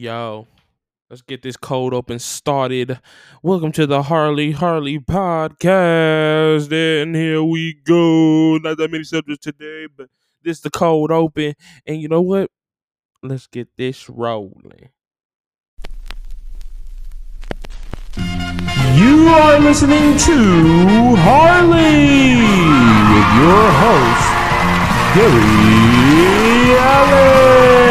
Yo, let's get this cold open started. Welcome to the Harley Harley podcast. And here we go. Not that many subjects today, but this is the cold open. And you know what? Let's get this rolling. You are listening to Harley with your host, Gary Allen.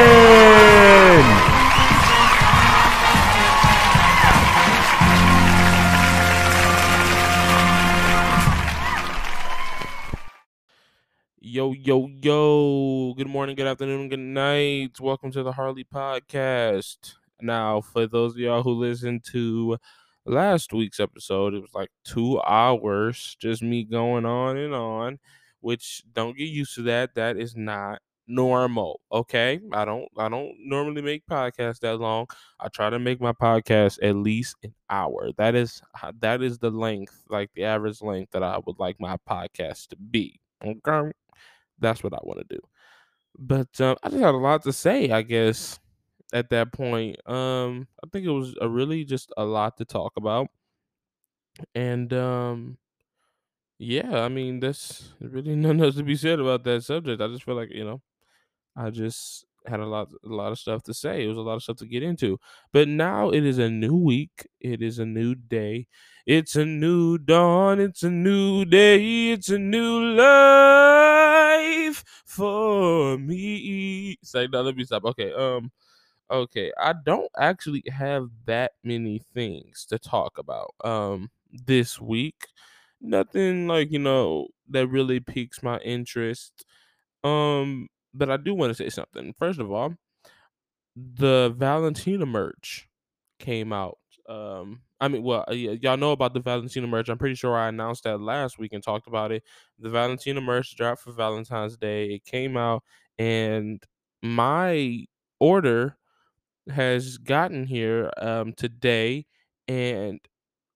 Yo, yo, yo. Good morning, good afternoon, good night. Welcome to the Harley podcast. Now, for those of y'all who listened to last week's episode, it was like two hours, just me going on and on, which don't get used to that. That is not normal. Okay. I don't I don't normally make podcasts that long. I try to make my podcast at least an hour. That is uh, that is the length, like the average length that I would like my podcast to be. Okay. That's what I want to do. But um, I just had a lot to say, I guess, at that point. Um, I think it was really just a lot to talk about. And um, yeah, I mean, there's really nothing else to be said about that subject. I just feel like, you know, I just had a lot a lot of stuff to say. It was a lot of stuff to get into. But now it is a new week. It is a new day. It's a new dawn. It's a new day. It's a new life for me. Say no, let me stop. Okay. Um okay. I don't actually have that many things to talk about um this week. Nothing like, you know, that really piques my interest. Um but I do want to say something. First of all, the Valentina merch came out. Um, I mean, well, uh, y- y'all know about the Valentina merch. I'm pretty sure I announced that last week and talked about it. The Valentina merch dropped for Valentine's Day. It came out, and my order has gotten here um today, and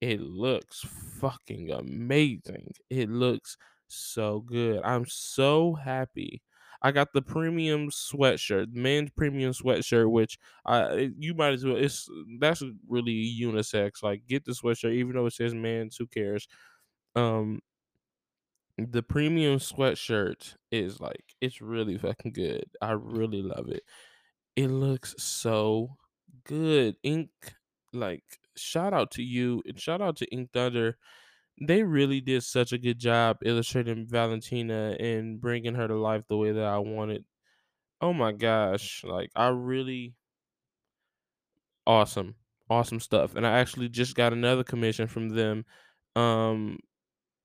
it looks fucking amazing. It looks so good. I'm so happy. I got the premium sweatshirt, men's premium sweatshirt, which I you might as well. It's that's really unisex. Like get the sweatshirt, even though it says men's. Who cares? Um, the premium sweatshirt is like it's really fucking good. I really love it. It looks so good. Ink, like shout out to you and shout out to Ink Thunder they really did such a good job illustrating Valentina and bringing her to life the way that I wanted. Oh my gosh, like I really awesome, awesome stuff. And I actually just got another commission from them um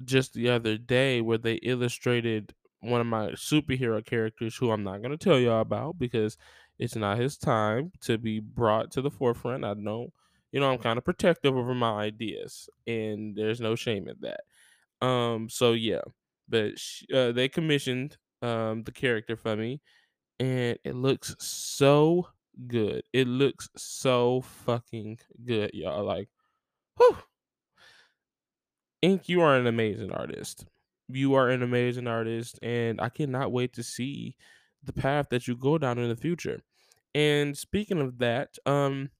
just the other day where they illustrated one of my superhero characters who I'm not going to tell y'all about because it's not his time to be brought to the forefront. I know, you know, I'm kind of protective over my ideas and there's no shame in that. Um, so yeah, but sh- uh, they commissioned um the character for me, and it looks so good. It looks so fucking good, y'all. Like, whew. Ink, you are an amazing artist. You are an amazing artist, and I cannot wait to see the path that you go down in the future. And speaking of that, um,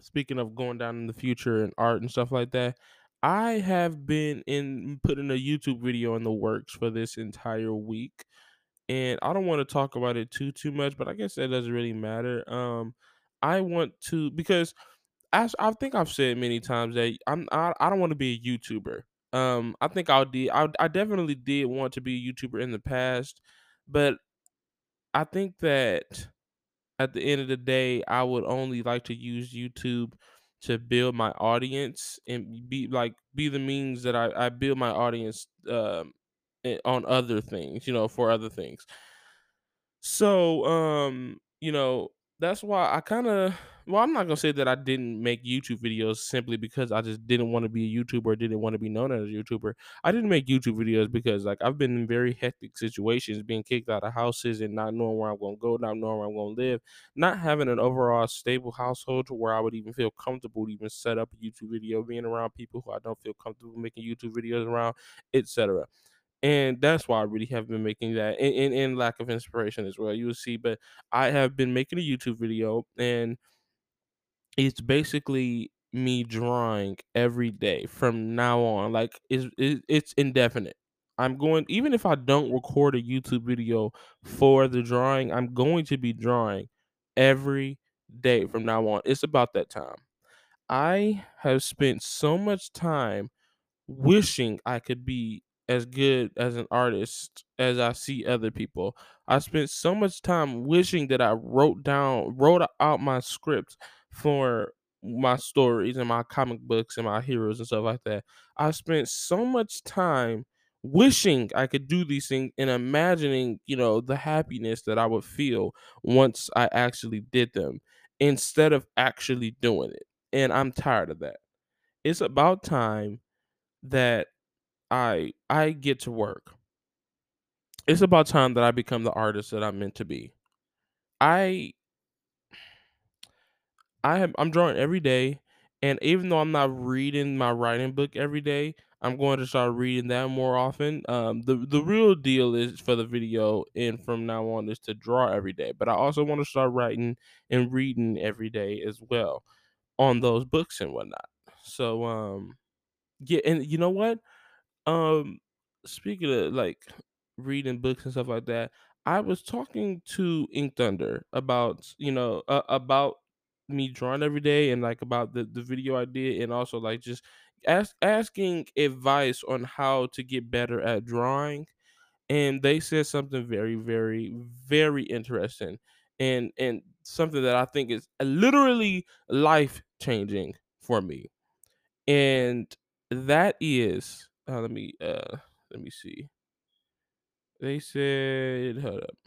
speaking of going down in the future and art and stuff like that, I have been in putting a YouTube video in the works for this entire week. And I don't want to talk about it too too much, but I guess that doesn't really matter. Um I want to because as I think I've said many times that I'm I, I don't want to be a YouTuber. Um I think I'll did I I definitely did want to be a YouTuber in the past, but I think that at the end of the day, I would only like to use YouTube to build my audience and be like be the means that I, I build my audience um eh, on other things, you know, for other things. So, um, you know, that's why I kind of well, I'm not gonna say that I didn't make YouTube videos simply because I just didn't want to be a YouTuber didn't want to be known as a YouTuber. I didn't make YouTube videos because like I've been in very hectic situations, being kicked out of houses and not knowing where I'm gonna go, not knowing where I'm gonna live, not having an overall stable household to where I would even feel comfortable to even set up a YouTube video, being around people who I don't feel comfortable making YouTube videos around, etc. and that's why I really have been making that and, lack of inspiration as well. You will see, but I have been making a YouTube video and it's basically me drawing every day from now on. Like it's it's indefinite. I'm going even if I don't record a YouTube video for the drawing, I'm going to be drawing every day from now on. It's about that time. I have spent so much time wishing I could be as good as an artist as I see other people. I spent so much time wishing that I wrote down, wrote out my script for my stories and my comic books and my heroes and stuff like that. I spent so much time wishing I could do these things and imagining, you know, the happiness that I would feel once I actually did them instead of actually doing it. And I'm tired of that. It's about time that I I get to work. It's about time that I become the artist that I'm meant to be. I I have I'm drawing every day, and even though I'm not reading my writing book every day, I'm going to start reading that more often. Um, the the real deal is for the video, and from now on is to draw every day. But I also want to start writing and reading every day as well on those books and whatnot. So um, yeah, and you know what? Um, speaking of like reading books and stuff like that, I was talking to Ink Thunder about you know uh, about me drawing every day and like about the the video I did and also like just ask asking advice on how to get better at drawing. And they said something very very very interesting and and something that I think is literally life changing for me and that is uh, let me uh let me see. They said hold up.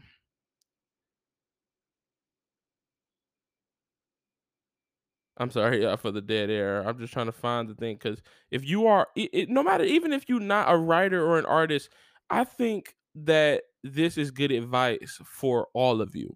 I'm sorry yeah, for the dead air. I'm just trying to find the thing because if you are, it, it, no matter, even if you're not a writer or an artist, I think that this is good advice for all of you.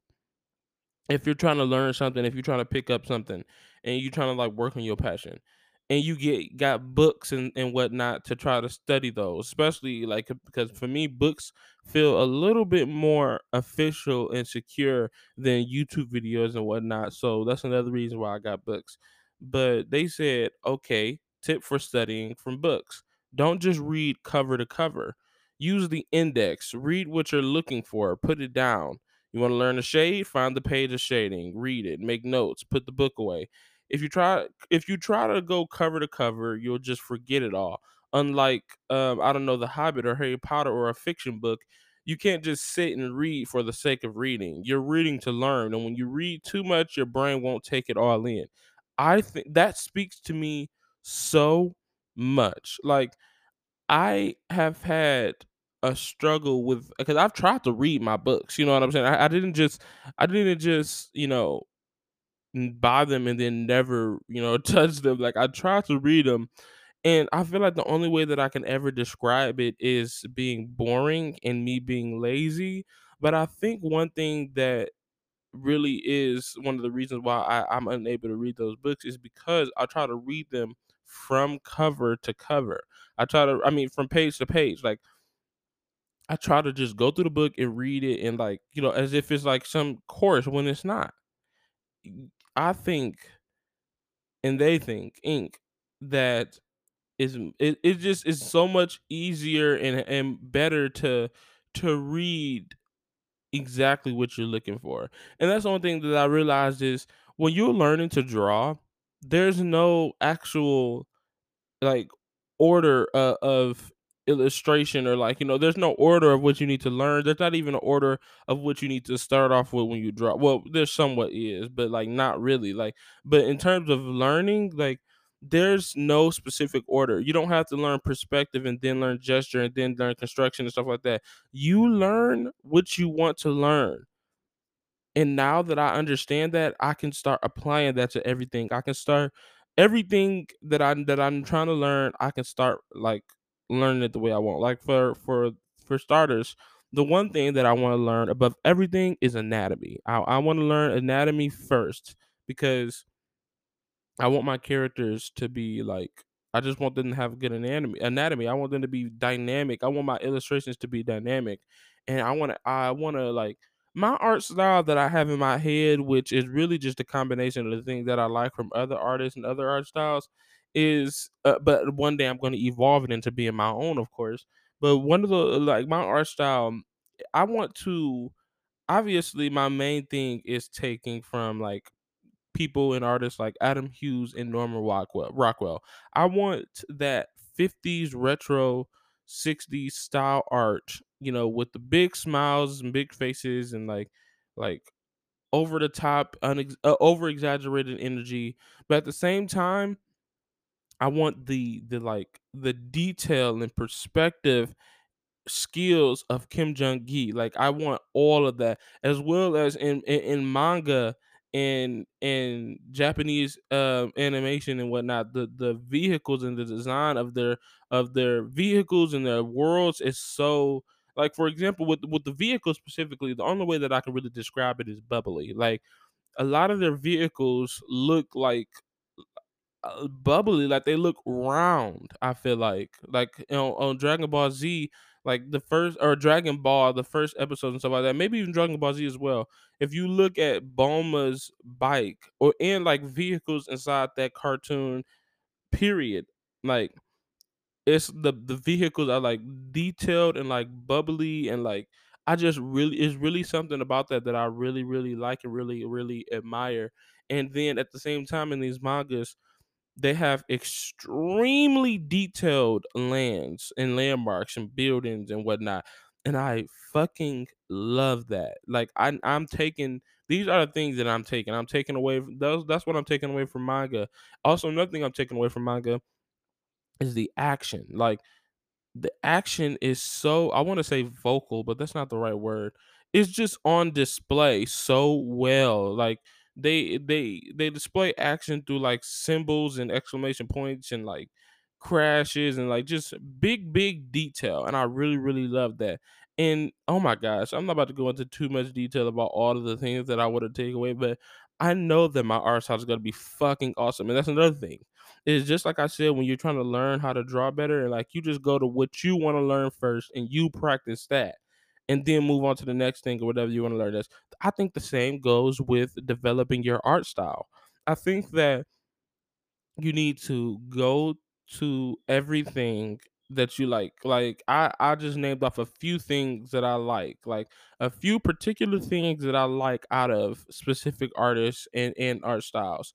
if you're trying to learn something, if you're trying to pick up something, and you're trying to like work on your passion, and you get got books and, and whatnot to try to study those, especially like uh, because for me, books feel a little bit more official and secure than YouTube videos and whatnot. So that's another reason why I got books. But they said, okay, tip for studying from books. Don't just read cover to cover. Use the index. Read what you're looking for. Put it down you want to learn a shade? Find the page of shading, read it, make notes, put the book away. If you try if you try to go cover to cover, you'll just forget it all. Unlike um, I don't know, The Hobbit or Harry Potter or a fiction book, you can't just sit and read for the sake of reading. You're reading to learn, and when you read too much, your brain won't take it all in. I think that speaks to me so much. Like I have had a struggle with because I've tried to read my books. You know what I'm saying? I, I didn't just I didn't just you know buy them and then never you know touch them. Like I try to read them, and I feel like the only way that I can ever describe it is being boring and me being lazy. But I think one thing that really is one of the reasons why I, I'm unable to read those books is because I try to read them from cover to cover. I try to, I mean, from page to page. Like I try to just go through the book and read it and like, you know, as if it's like some course when it's not. I think and they think, Ink, that is it, it just is so much easier and and better to to read exactly what you're looking for. And that's the only thing that I realized is when you're learning to draw, there's no actual like order uh, of illustration or like you know there's no order of what you need to learn. There's not even an order of what you need to start off with when you draw. Well there's somewhat is but like not really. Like but in terms of learning like there's no specific order. You don't have to learn perspective and then learn gesture and then learn construction and stuff like that. You learn what you want to learn. And now that I understand that, I can start applying that to everything. I can start everything that I that I'm trying to learn, I can start like learning it the way I want. Like for for for starters, the one thing that I want to learn above everything is anatomy. I, I want to learn anatomy first because I want my characters to be like I just want them to have good anatomy. Anatomy. I want them to be dynamic. I want my illustrations to be dynamic, and I want to. I want to like my art style that I have in my head, which is really just a combination of the things that I like from other artists and other art styles, is. Uh, but one day I'm going to evolve it into being my own, of course. But one of the like my art style, I want to. Obviously, my main thing is taking from like people and artists like Adam Hughes and Norman Rockwell. Rockwell. I want that 50s retro 60s style art, you know, with the big smiles and big faces and like like over the top unex- uh, over exaggerated energy, but at the same time I want the the like the detail and perspective skills of Kim Jung Gi. Like I want all of that, as well as in in, in manga and and Japanese uh, animation and whatnot. The the vehicles and the design of their of their vehicles and their worlds is so. Like for example, with with the vehicles specifically, the only way that I can really describe it is bubbly. Like a lot of their vehicles look like Uh, bubbly, like they look round. I feel like, like you know, on Dragon Ball Z, like the first or Dragon Ball, the first episode and stuff like that. Maybe even Dragon Ball Z as well. If you look at Bulma's bike or in like vehicles inside that cartoon, period, like it's the the vehicles are like detailed and like bubbly and like I just really it's really something about that that I really really like and really really admire. And then at the same time in these mangas they have extremely detailed lands and landmarks and buildings and whatnot. And I fucking love that. Like I I'm taking these are the things that I'm taking. I'm taking away those that's what I'm taking away from manga. Also, another thing I'm taking away from manga is the action. Like the action is so I want to say vocal, but that's not the right word. It's just on display so well. Like they they they display action through like symbols and exclamation points and like crashes and like just big big detail and I really really love that. And oh my gosh, I'm not about to go into too much detail about all of the things that I would have taken away, but I know that my art style is gonna be fucking awesome. And that's another thing. It's just like I said, when you're trying to learn how to draw better, and like you just go to what you want to learn first and you practice that and then move on to the next thing or whatever you want to learn. That's I think the same goes with developing your art style. I think that you need to go to everything that you like. Like I I just named off a few things that I like. Like a few particular things that I like out of specific artists and, and art styles.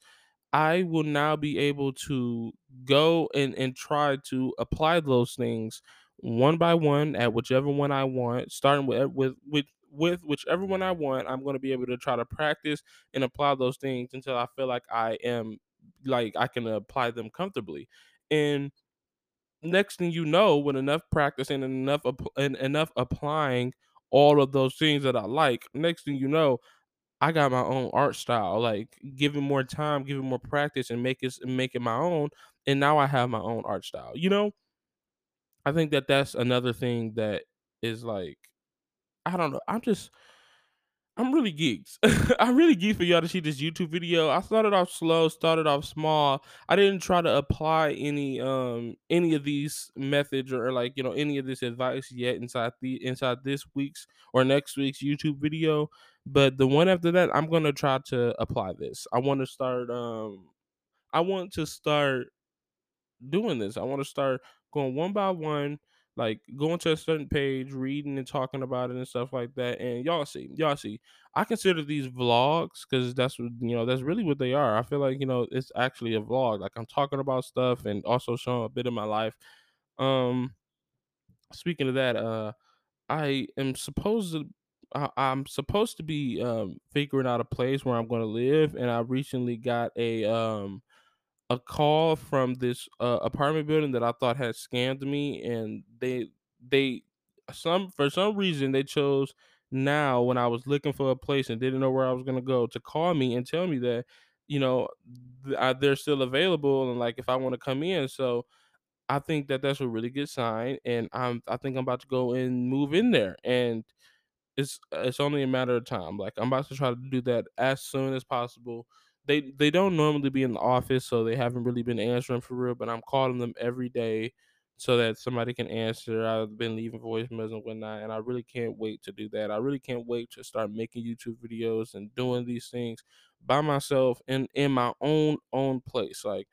I will now be able to go and, and try to apply those things one by one at whichever one I want, starting with with with with whichever one I want. I'm going to be able to try to practice and apply those things until I feel like I am like I can apply them comfortably. And next thing you know, with enough practicing and enough and enough applying all of those things that I like, next thing you know, I got my own art style. Like giving more time, giving more practice, and make it make it my own. And now I have my own art style. You know, I think that that's another thing that is like I don't know. I'm just I'm really geeked. I'm really geeked for y'all to see this YouTube video. I started off slow, started off small. I didn't try to apply any um any of these methods or like you know any of this advice yet inside the inside this week's or next week's YouTube video. But the one after that, I'm gonna try to apply this. I want to start um I want to start doing this. I want to start going one by one, like going to a certain page, reading and talking about it and stuff like that. And y'all see, y'all see, I consider these vlogs because that's what you know, that's really what they are. I feel like you know, it's actually a vlog. Like I'm talking about stuff and also showing a bit of my life. Um, speaking of that, uh, I am supposed to. I- I'm supposed to be um, figuring out a place where I'm going to live, and I recently got a um, a call from this uh, apartment building that I thought had scammed me, and they they some for some reason they chose now when I was looking for a place and didn't know where I was gonna go to call me and tell me that you know they're still available and like if I want to come in. So I think that that's a really good sign, and I'm I think I'm about to go and move in there, and it's it's only a matter of time. Like I'm about to try to do that as soon as possible they they don't normally be in the office, so they haven't really been answering for real. But I'm calling them every day so that somebody can answer. I've been leaving voicemails and whatnot, and I really can't wait to do that. I really can't wait to start making YouTube videos and doing these things by myself in in my own own place. Like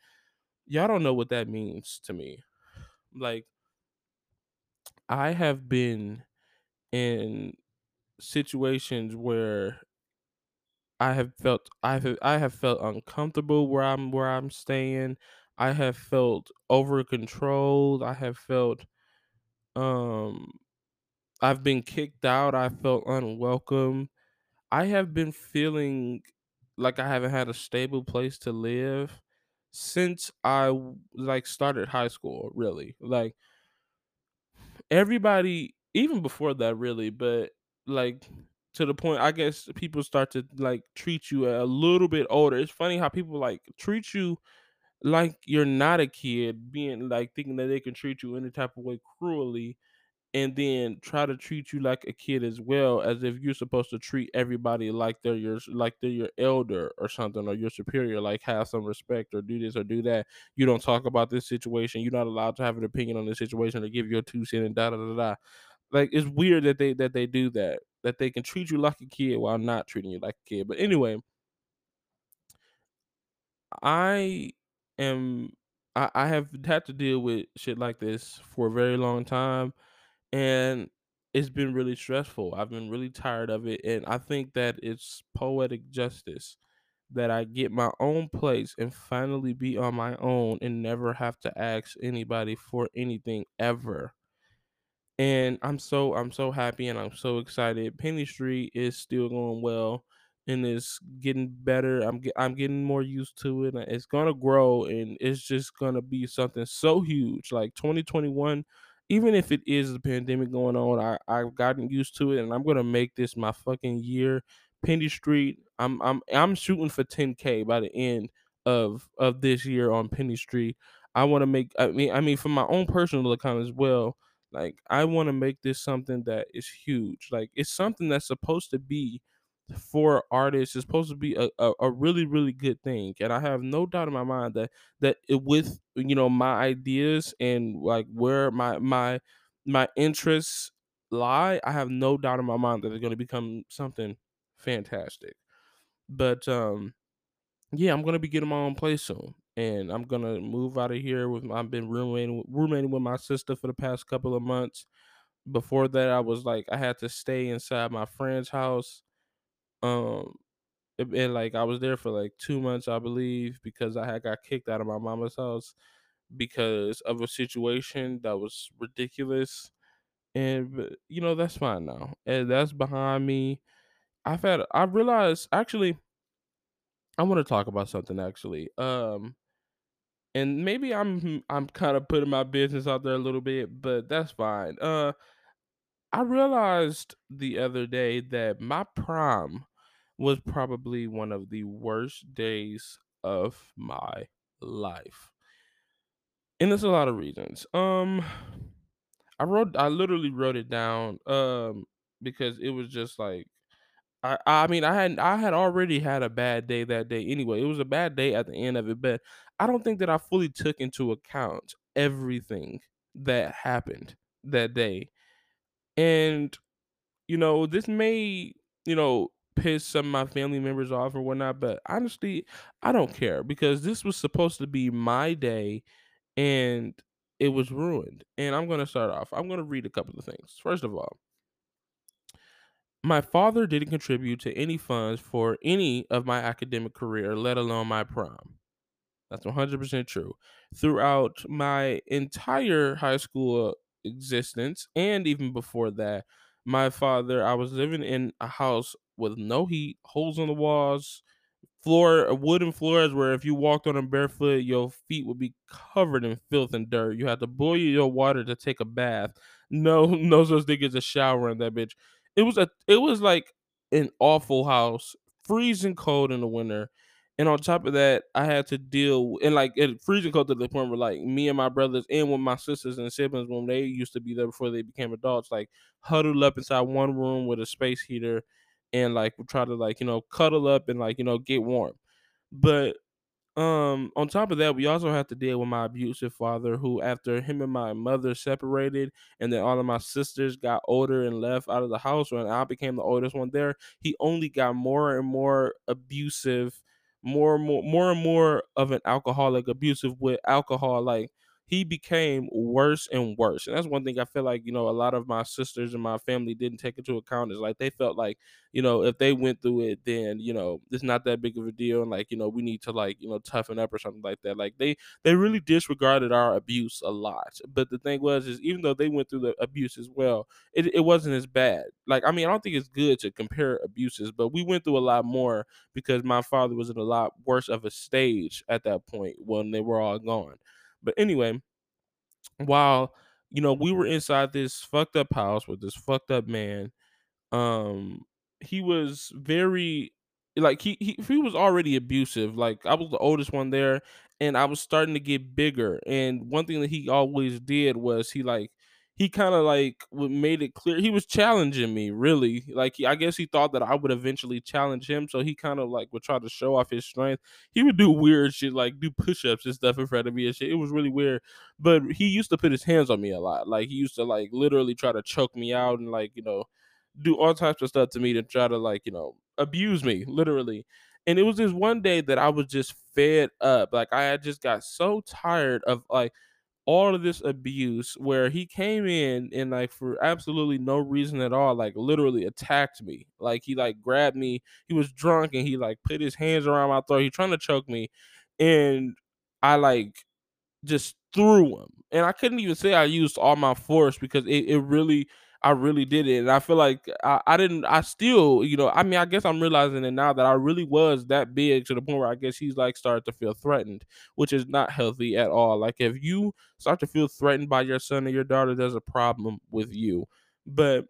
y'all don't know what that means to me. Like I have been in situations where I have felt I have I have felt uncomfortable where I'm where I'm staying. I have felt over controlled. I have felt um I've been kicked out. I felt unwelcome. I have been feeling like I haven't had a stable place to live since I like started high school, really. Like everybody even before that really, but like to the point I guess people start to like treat you a little bit older. It's funny how people like treat you like you're not a kid, being like thinking that they can treat you any type of way cruelly and then try to treat you like a kid as well as if you're supposed to treat everybody like they're your like they're your elder or something or your superior like have some respect or do this or do that. You don't talk about this situation. You're not allowed to have an opinion on this situation or give your two cents and da da da da like it's weird that they that they do that that they can treat you like a kid while not treating you like a kid but anyway i am I, I have had to deal with shit like this for a very long time and it's been really stressful. I've been really tired of it, and I think that it's poetic justice that I get my own place and finally be on my own and never have to ask anybody for anything ever and I'm so I'm so happy and I'm so excited. Penny Street is still going well and it's getting better. I'm I'm getting more used to it. It's gonna grow and it's just gonna be something so huge. Like 2021, even if it is the pandemic going on, I I've gotten used to it and I'm gonna make this my fucking year. Penny Street. I'm I'm I'm shooting for 10k by the end of of this year on Penny Street. I want to make. I mean I mean for my own personal account as well like I want to make this something that is huge. Like it's something that's supposed to be for artists. It's supposed to be a, a, a really really good thing. And I have no doubt in my mind that that it, with you know my ideas and like where my my my interests lie, I have no doubt in my mind that it's going to become something fantastic. But um yeah, I'm gonna be getting my own place soon, and I'm gonna move out of here. With I've been roommating roommating with my sister for the past couple of months. Before that, I was like I had to stay inside my friend's house. Um, and, like I was there for like two months, I believe, because I had got kicked out of my mama's house because of a situation that was ridiculous. And you know that's fine now, and that's behind me. I've had I realized actually I want to talk about something actually. Um and maybe I'm I'm kind of putting my business out there a little bit, but that's fine. Uh I realized the other day that my prom was probably one of the worst days of my life. And there's a lot of reasons. Um I wrote I literally wrote it down um because it was just like I I mean, I had I had already had a bad day that day anyway. It was a bad day at the end of it, but I don't think that I fully took into account everything that happened that day. And you know, this may, you know, piss some of my family members off or whatnot, but honestly, I don't care because this was supposed to be my day and it was ruined. And I'm gonna start off. I'm gonna read a couple of things. First of all, My father didn't contribute to any funds for any of my academic career, let alone my prom. That's 100% true. Throughout my entire high school existence, and even before that, my father, I was living in a house with no heat, holes in the walls, floor, uh, wooden floors where if you walked on them barefoot, your feet would be covered in filth and dirt. You had to boil your water to take a bath. No, no such thing as a shower in that bitch. It was a, it was like an awful house, freezing cold in the winter. And on top of that, I had to deal and like it freezing cold to the point where like me and my brothers and with my sisters and siblings when they used to be there before they became adults, like huddled up inside one room with a space heater and like try to like you know cuddle up and like you know get warm. But um, on top of that, we also had to deal with my abusive father, who after him and my mother separated, and then all of my sisters got older and left out of the house, when I became the oldest one there, he only got more and more abusive, more and more, more and more of an alcoholic, abusive with alcohol. Like he became worse and worse, and that's one thing I feel like you know a lot of my sisters and my family didn't take into account is like they felt like you know, if they went through it, then you know it's not that big of a deal, and like you know we need to like you know toughen up or something like that. Like they they really disregarded our abuse a lot. But the thing was is even though they went through the abuse as well, it it wasn't as bad. Like I mean I don't think it's good to compare abuses, but we went through a lot more because my father was in a lot worse of a stage at that point when they were all gone. But anyway, while you know we were inside this fucked up house with this fucked up man um he was very like he, he he was already abusive like i was the oldest one there and i was starting to get bigger and one thing that he always did was he like he kind of like made it clear he was challenging me really. Like i guess he thought that i would eventually challenge him so he kind of like would try to show off his strength. He would do weird shit like do push-ups and stuff in front of me and shit. It was really weird but he used to put his hands on me a lot. Like he used to like literally try to choke me out and like you know do all types of stuff to me to try to like you know abuse me literally. And it was this one day that i was just fed up. Like i just got so tired of like all of this abuse where he came in and like for absolutely no reason at all like literally attacked me like he like grabbed me he was drunk and he like put his hands around my throat he trying to choke me and i like just threw him. And I couldn't even say I used all my force because it, it really I really did it. And I feel like I, I didn't I still, you know, I mean I guess I'm realizing it now that I really was that big to the point where I guess he's like started to feel threatened, which is not healthy at all. Like if you start to feel threatened by your son or your daughter, there's a problem with you. But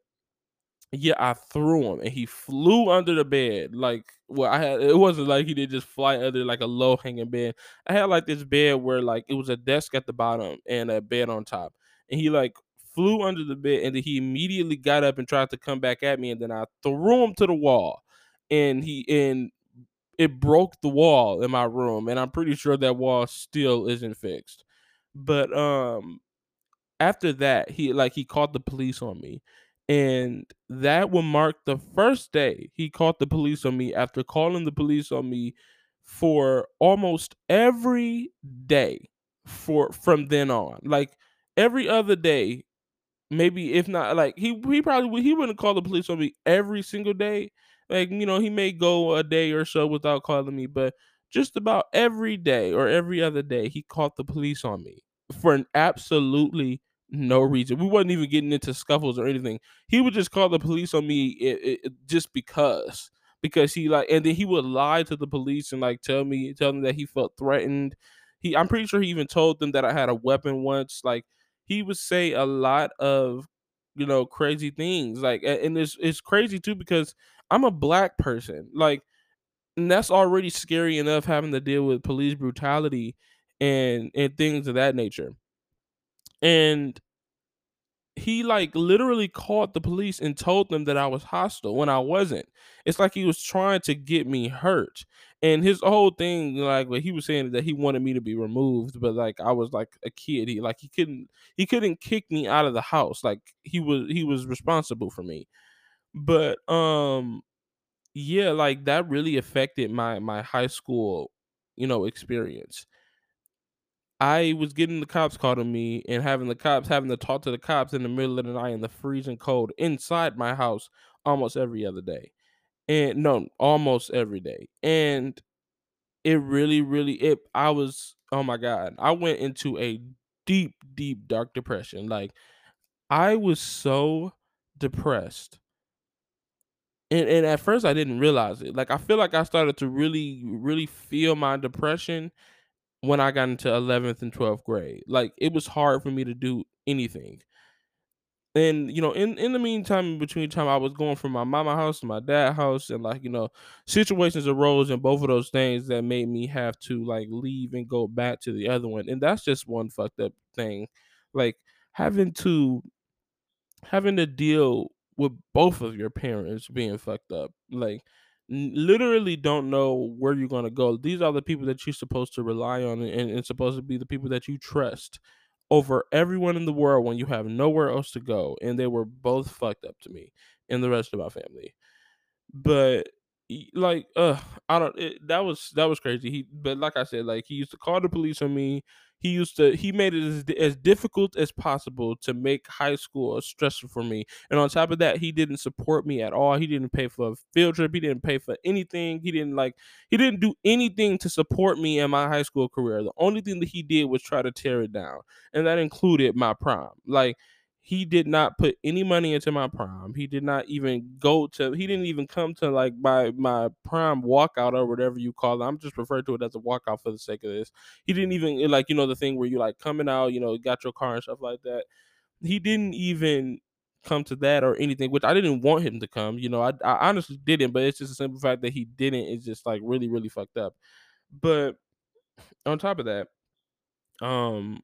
yeah, I threw him and he flew under the bed. Like, well, I had it wasn't like he did just fly under like a low hanging bed. I had like this bed where like it was a desk at the bottom and a bed on top. And he like flew under the bed and then he immediately got up and tried to come back at me. And then I threw him to the wall. And he and it broke the wall in my room. And I'm pretty sure that wall still isn't fixed. But um after that, he like he called the police on me. And that will mark the first day he called the police on me after calling the police on me for almost every day for from then on. Like every other day, maybe if not like he he probably he wouldn't call the police on me every single day. Like, you know, he may go a day or so without calling me, but just about every day or every other day he called the police on me for an absolutely no reason. We wasn't even getting into scuffles or anything. He would just call the police on me it, it, just because because he like and then he would lie to the police and like tell me tell them that he felt threatened. He I'm pretty sure he even told them that I had a weapon once. Like he would say a lot of you know crazy things like and it's it's crazy too because I'm a black person like and that's already scary enough having to deal with police brutality and and things of that nature. And he like literally called the police and told them that I was hostile when I wasn't. It's like he was trying to get me hurt. And his whole thing, like what he was saying is that he wanted me to be removed, but like I was like a kid. He like he couldn't he couldn't kick me out of the house. Like he was he was responsible for me. But um yeah, like that really affected my my high school, you know, experience I was getting the cops called on me and having the cops having to talk to the cops in the middle of the night in the freezing cold inside my house almost every other day. And no, almost every day. And it really, really it I was oh my god. I went into a deep, deep dark depression. Like I was so depressed. And and at first I didn't realize it. Like I feel like I started to really, really feel my depression when I got into 11th and 12th grade. Like it was hard for me to do anything. And you know, in in the meantime, between time, I was going from my mama house to my dad house, and like you know, situations arose in both of those things that made me have to like leave and go back to the other one, and that's just one fucked up thing, like having to having to deal with both of your parents being fucked up, like literally don't know where you're going to go. These are the people that you're supposed to rely on and, and supposed to be the people that you trust over everyone in the world when you have nowhere else to go. And they were both fucked up to me and the rest of my family. But like, uh, I don't. It, that was that was crazy. He, but like I said, like he used to call the police on me. He used to. He made it as, as difficult as possible to make high school stressful for me. And on top of that, he didn't support me at all. He didn't pay for a field trip. He didn't pay for anything. He didn't like. He didn't do anything to support me in my high school career. The only thing that he did was try to tear it down, and that included my prom. Like he did not put any money into my prom. He did not even go to. He didn't even come to like my my prom walkout or whatever you call it. I'm just referring to it as a walkout for the sake of this. He didn't even like you know the thing where you like coming out, you know, got your car and stuff like that. He didn't even come to that or anything, which I didn't want him to come. You know, I I honestly didn't, but it's just a simple fact that he didn't. It's just like really really fucked up. But on top of that, um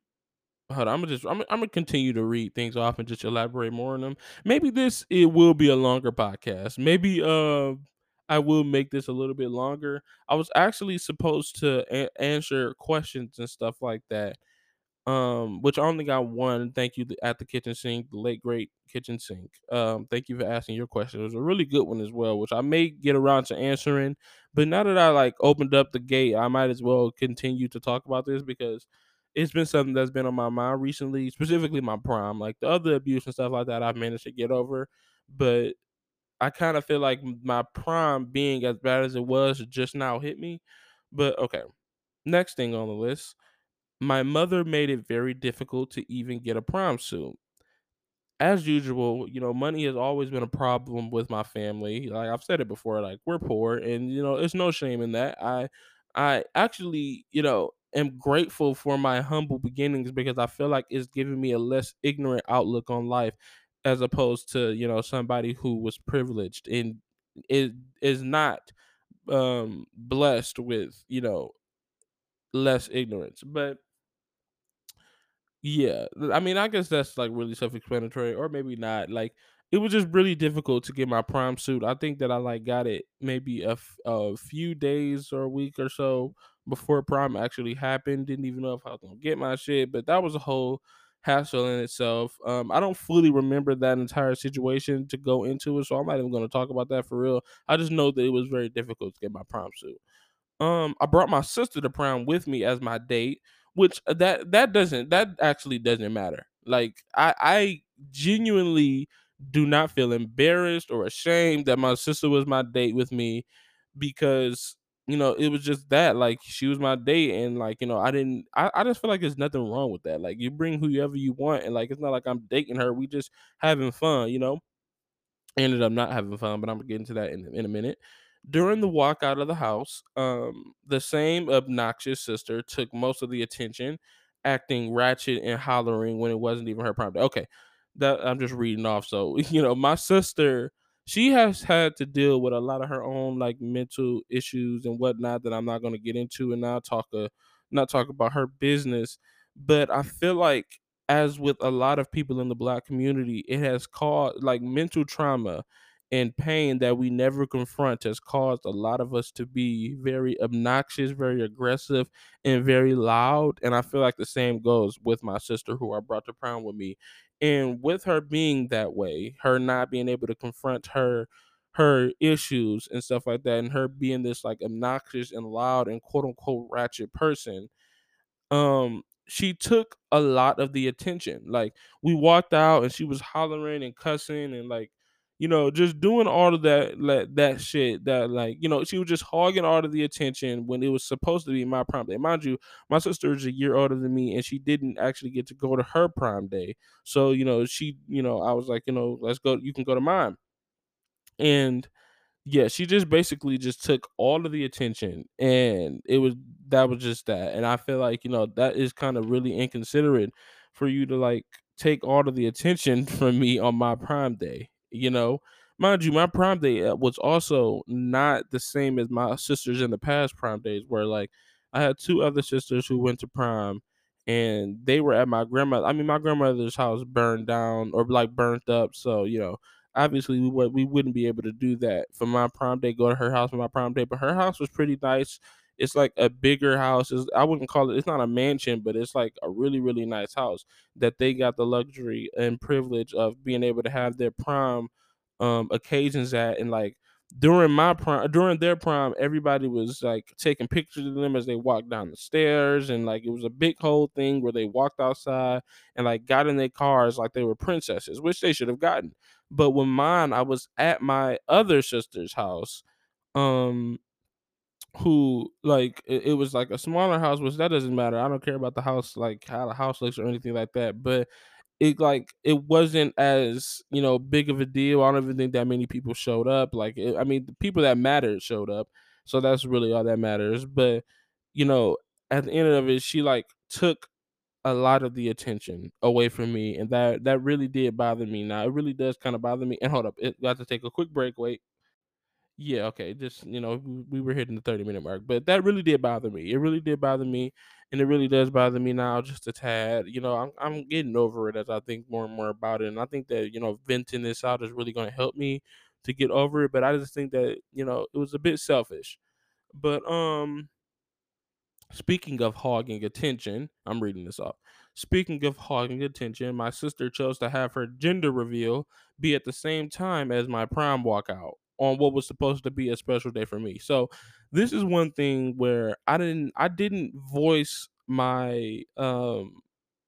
Hold on, I'm gonna just I'm, I'm gonna continue to read things off and just elaborate more on them. Maybe this it will be a longer podcast. Maybe uh I will make this a little bit longer. I was actually supposed to a- answer questions and stuff like that um, which I only got one. Thank you at the kitchen sink, the late great kitchen sink. Um, thank you for asking your question. It was a really good one as well, which I may get around to answering. But now that I like opened up the gate, I might as well continue to talk about this because it's been something that's been on my mind recently, specifically my prom. Like the other abuse and stuff like that, I've managed to get over, but I kind of feel like my prom being as bad as it was just now hit me. But okay, next thing on the list my mother made it very difficult to even get a prom suit. As usual, you know, money has always been a problem with my family. Like I've said it before, like we're poor and you know, it's no shame in that. I I actually, you know, am grateful for my humble beginnings because I feel like it's giving me a less ignorant outlook on life as opposed to, you know, somebody who was privileged and is is not um blessed with, you know, less ignorance. But Yeah, I mean, I guess that's like really self-explanatory, or maybe not. Like, it was just really difficult to get my prom suit. I think that I like got it maybe a, f- a few days or a week or so before prom actually happened. Didn't even know if I was gonna get my shit, but that was a whole hassle in itself. Um, I don't fully remember that entire situation to go into it, so I'm not even gonna talk about that for real. I just know that it was very difficult to get my prom suit. Um, I brought my sister to prom with me as my date, which uh, that that doesn't that actually doesn't matter. Like I I genuinely do not feel embarrassed or ashamed that my sister was my date with me because you know it was just that like she was my date and like you know I didn't I, I just feel like there's nothing wrong with that. Like you bring whoever you want and like it's not like I'm dating her. We just having fun, you know ended up not having fun, but I'm gonna get into that in, in a minute. During the walk out of the house, um, the same obnoxious sister took most of the attention, acting ratchet and hollering when it wasn't even her day. Okay, that I'm just reading off. So you know, my sister, she has had to deal with a lot of her own like mental issues and whatnot that I'm not gonna get into, and not talk uh, not talk about her business. But I feel like as with a lot of people in the black community, it has caused like mental trauma and pain that we never confront has caused a lot of us to be very obnoxious, very aggressive, and very loud. And I feel like the same goes with my sister who I brought to prom with me. And with her being that way, her not being able to confront her her issues and stuff like that, and her being this like obnoxious and loud and quote unquote ratchet person, um she took a lot of the attention. Like we walked out and she was hollering and cussing and like you know just doing all of that like, that shit that like you know she was just hogging all of the attention when it was supposed to be my prime day. Mind you, my sister is a year older than me and she didn't actually get to go to her prime day. So you know she you know I was like you know let's go you can go to mine and yeah, she just basically just took all of the attention and it was that was just that. And I feel like, you know, that is kind of really inconsiderate for you to like take all of the attention from me on my prime day, you know? Mind you, my prime day uh, was also not the same as my sisters in the past prime days where like I had two other sisters who went to prom and they were at my grandmother. I mean, my grandmother's house burned down or like burnt up, so, you know, obviously we would we wouldn't be able to do that for my prom day. Go to her house for my prom day, but her house was pretty nice. It's like a bigger house. It's, I wouldn't call it. It's not a mansion, but it's like a really really nice house that they got the luxury and privilege of being able to have their prom um occasions at and like during my prime during their prime everybody was like taking pictures of them as they walked down the stairs and like it was a big whole thing where they walked outside and like got in their cars like they were princesses which they should have gotten but when mine i was at my other sister's house um who like it, it was like a smaller house which that doesn't matter i don't care about the house like how the house looks or anything like that but it like it wasn't as you know big of a deal. I don't even think that many people showed up. Like it, I mean, the people that mattered showed up, so that's really all that matters. But you know, at the end of it, she like took a lot of the attention away from me, and that that really did bother me. Now it really does kind of bother me. And hold up, it got to take a quick break. Wait. Yeah, okay. Just you know, we we were hitting the thirty minute mark, but that really did bother me. It really did bother me, and it really does bother me now, just a tad. You know, I'm I'm getting over it as I think more and more about it, and I think that you know, venting this out is really going to help me to get over it. But I just think that you know, it was a bit selfish. But um, Speaking of hogging attention, I'm reading this off. Speaking of hogging attention, my sister chose to have her gender reveal be at the same time as my prom walkout on what was supposed to be a special day for me. So this is one thing where I didn't I didn't voice my um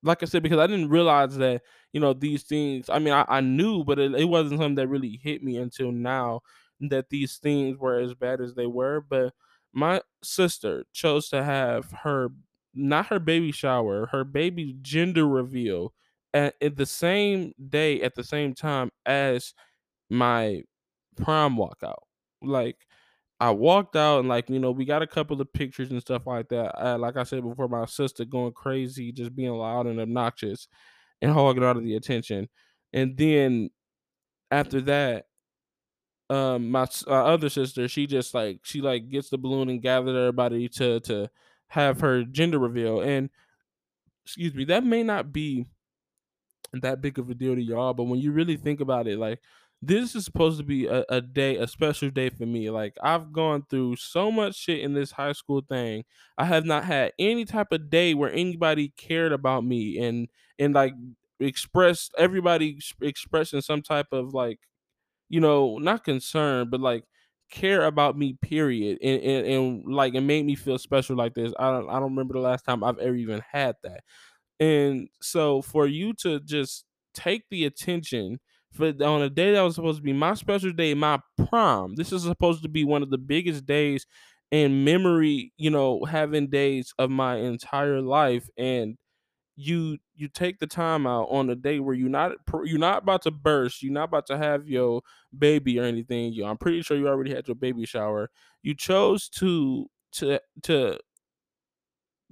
like I said because I didn't realize that you know these things. I mean I, I knew, but it, it wasn't something that really hit me until now that these things were as bad as they were. But my sister chose to have her not her baby shower, her baby gender reveal at, at the same day at the same time as my prom walkout. Like I walked out and like you know we got a couple of pictures and stuff like that. Uh, like I said before, my sister going crazy, just being loud and obnoxious and hogging all of the attention. And then after that, um my uh, other sister she just like she like gets the balloon and gathered everybody to to have her gender reveal and excuse me that may not be that big of a deal to y'all but when you really think about it like this is supposed to be a, a day a special day for me like i've gone through so much shit in this high school thing i have not had any type of day where anybody cared about me and and like expressed everybody expressing some type of like you know, not concerned, but like care about me, period. And, and, and like it made me feel special like this. I don't I don't remember the last time I've ever even had that. And so for you to just take the attention for on a day that was supposed to be my special day, my prom. This is supposed to be one of the biggest days in memory, you know, having days of my entire life. And you you take the time out on a day where you're not you're not about to burst, you're not about to have your baby or anything. You, I'm pretty sure you already had your baby shower. You chose to to to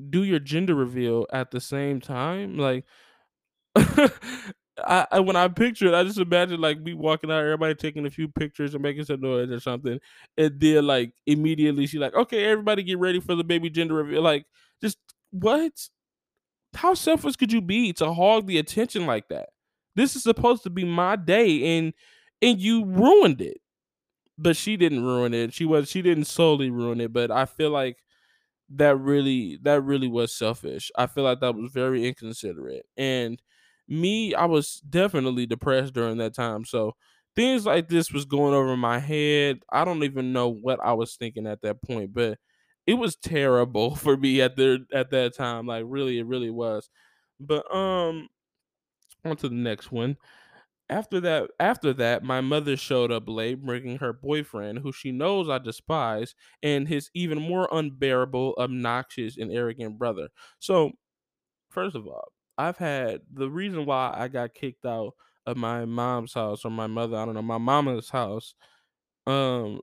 do your gender reveal at the same time, like. I, I when I picture it, I just imagine like me walking out, everybody taking a few pictures and making some noise or something, and then like immediately she like, okay, everybody get ready for the baby gender reveal. Like, just what? how selfish could you be to hog the attention like that? This is supposed to be my day and and you ruined it. But she didn't ruin it. She was she didn't solely ruin it, but I feel like that really that really was selfish. I feel like that was very inconsiderate. And me, I was definitely depressed during that time. So things like this was going over my head. I don't even know what I was thinking at that point, but it was terrible for me at the at that time. Like really, it really was. But um on to the next one. After that, after that, my mother showed up late, bringing her boyfriend, who she knows I despise, and his even more unbearable, obnoxious, and arrogant brother. So, first of all, I've had the reason why I got kicked out of my mom's house or my mother, I don't know, my mama's house, um,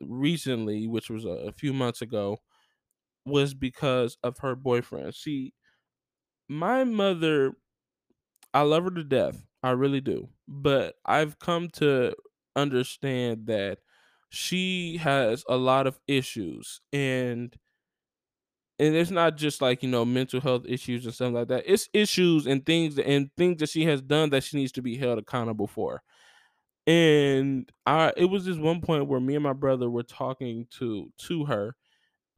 recently, which was a, a few months ago, was because of her boyfriend. See, my mother I love her to death. I really do. But I've come to understand that she has a lot of issues and and it's not just like, you know, mental health issues and stuff like that. It's issues and things and things that she has done that she needs to be held accountable for. And I it was just one point where me and my brother were talking to to her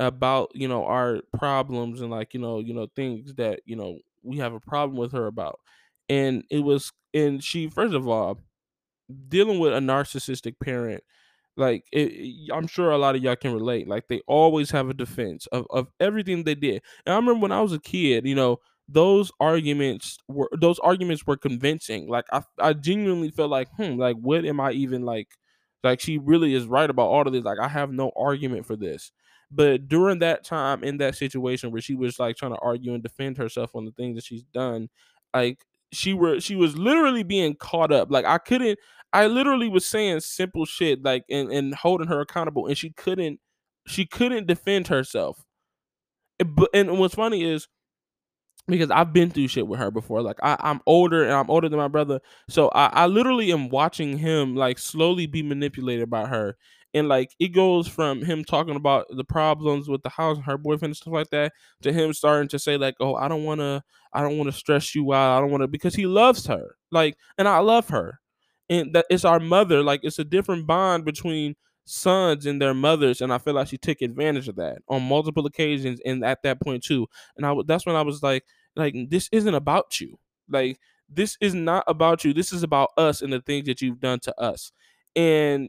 about, you know, our problems and like, you know, you know, things that, you know, we have a problem with her about. And it was and she first of all, dealing with a narcissistic parent like it, i'm sure a lot of y'all can relate like they always have a defense of, of everything they did. And i remember when i was a kid you know those arguments were those arguments were convincing. Like i, I genuinely felt like hmm like what am i even like like she really is right about all of this. Like i have no argument for this. But during that time in that situation where she was like trying to argue and defend herself on the things that she's done like she were she was literally being caught up. Like i couldn't I literally was saying simple shit like and, and holding her accountable and she couldn't she couldn't defend herself. And, what's funny is because I've been through shit with her before. Like I, I'm older and I'm older than my brother. So I, I literally am watching him like slowly be manipulated by her. And like it goes from him talking about the problems with the house and her boyfriend and stuff like that to him starting to say, like, oh, I don't wanna I don't wanna stress you out. I don't wanna because he loves her. Like, and I love her and that it's our mother. Like it's a different bond between sons and their mothers, and I feel like she took advantage of that on multiple occasions, and at that point too. And I that's when I was like, like this isn't about you. Like this is not about you. This is about us and the things that you've done to us. And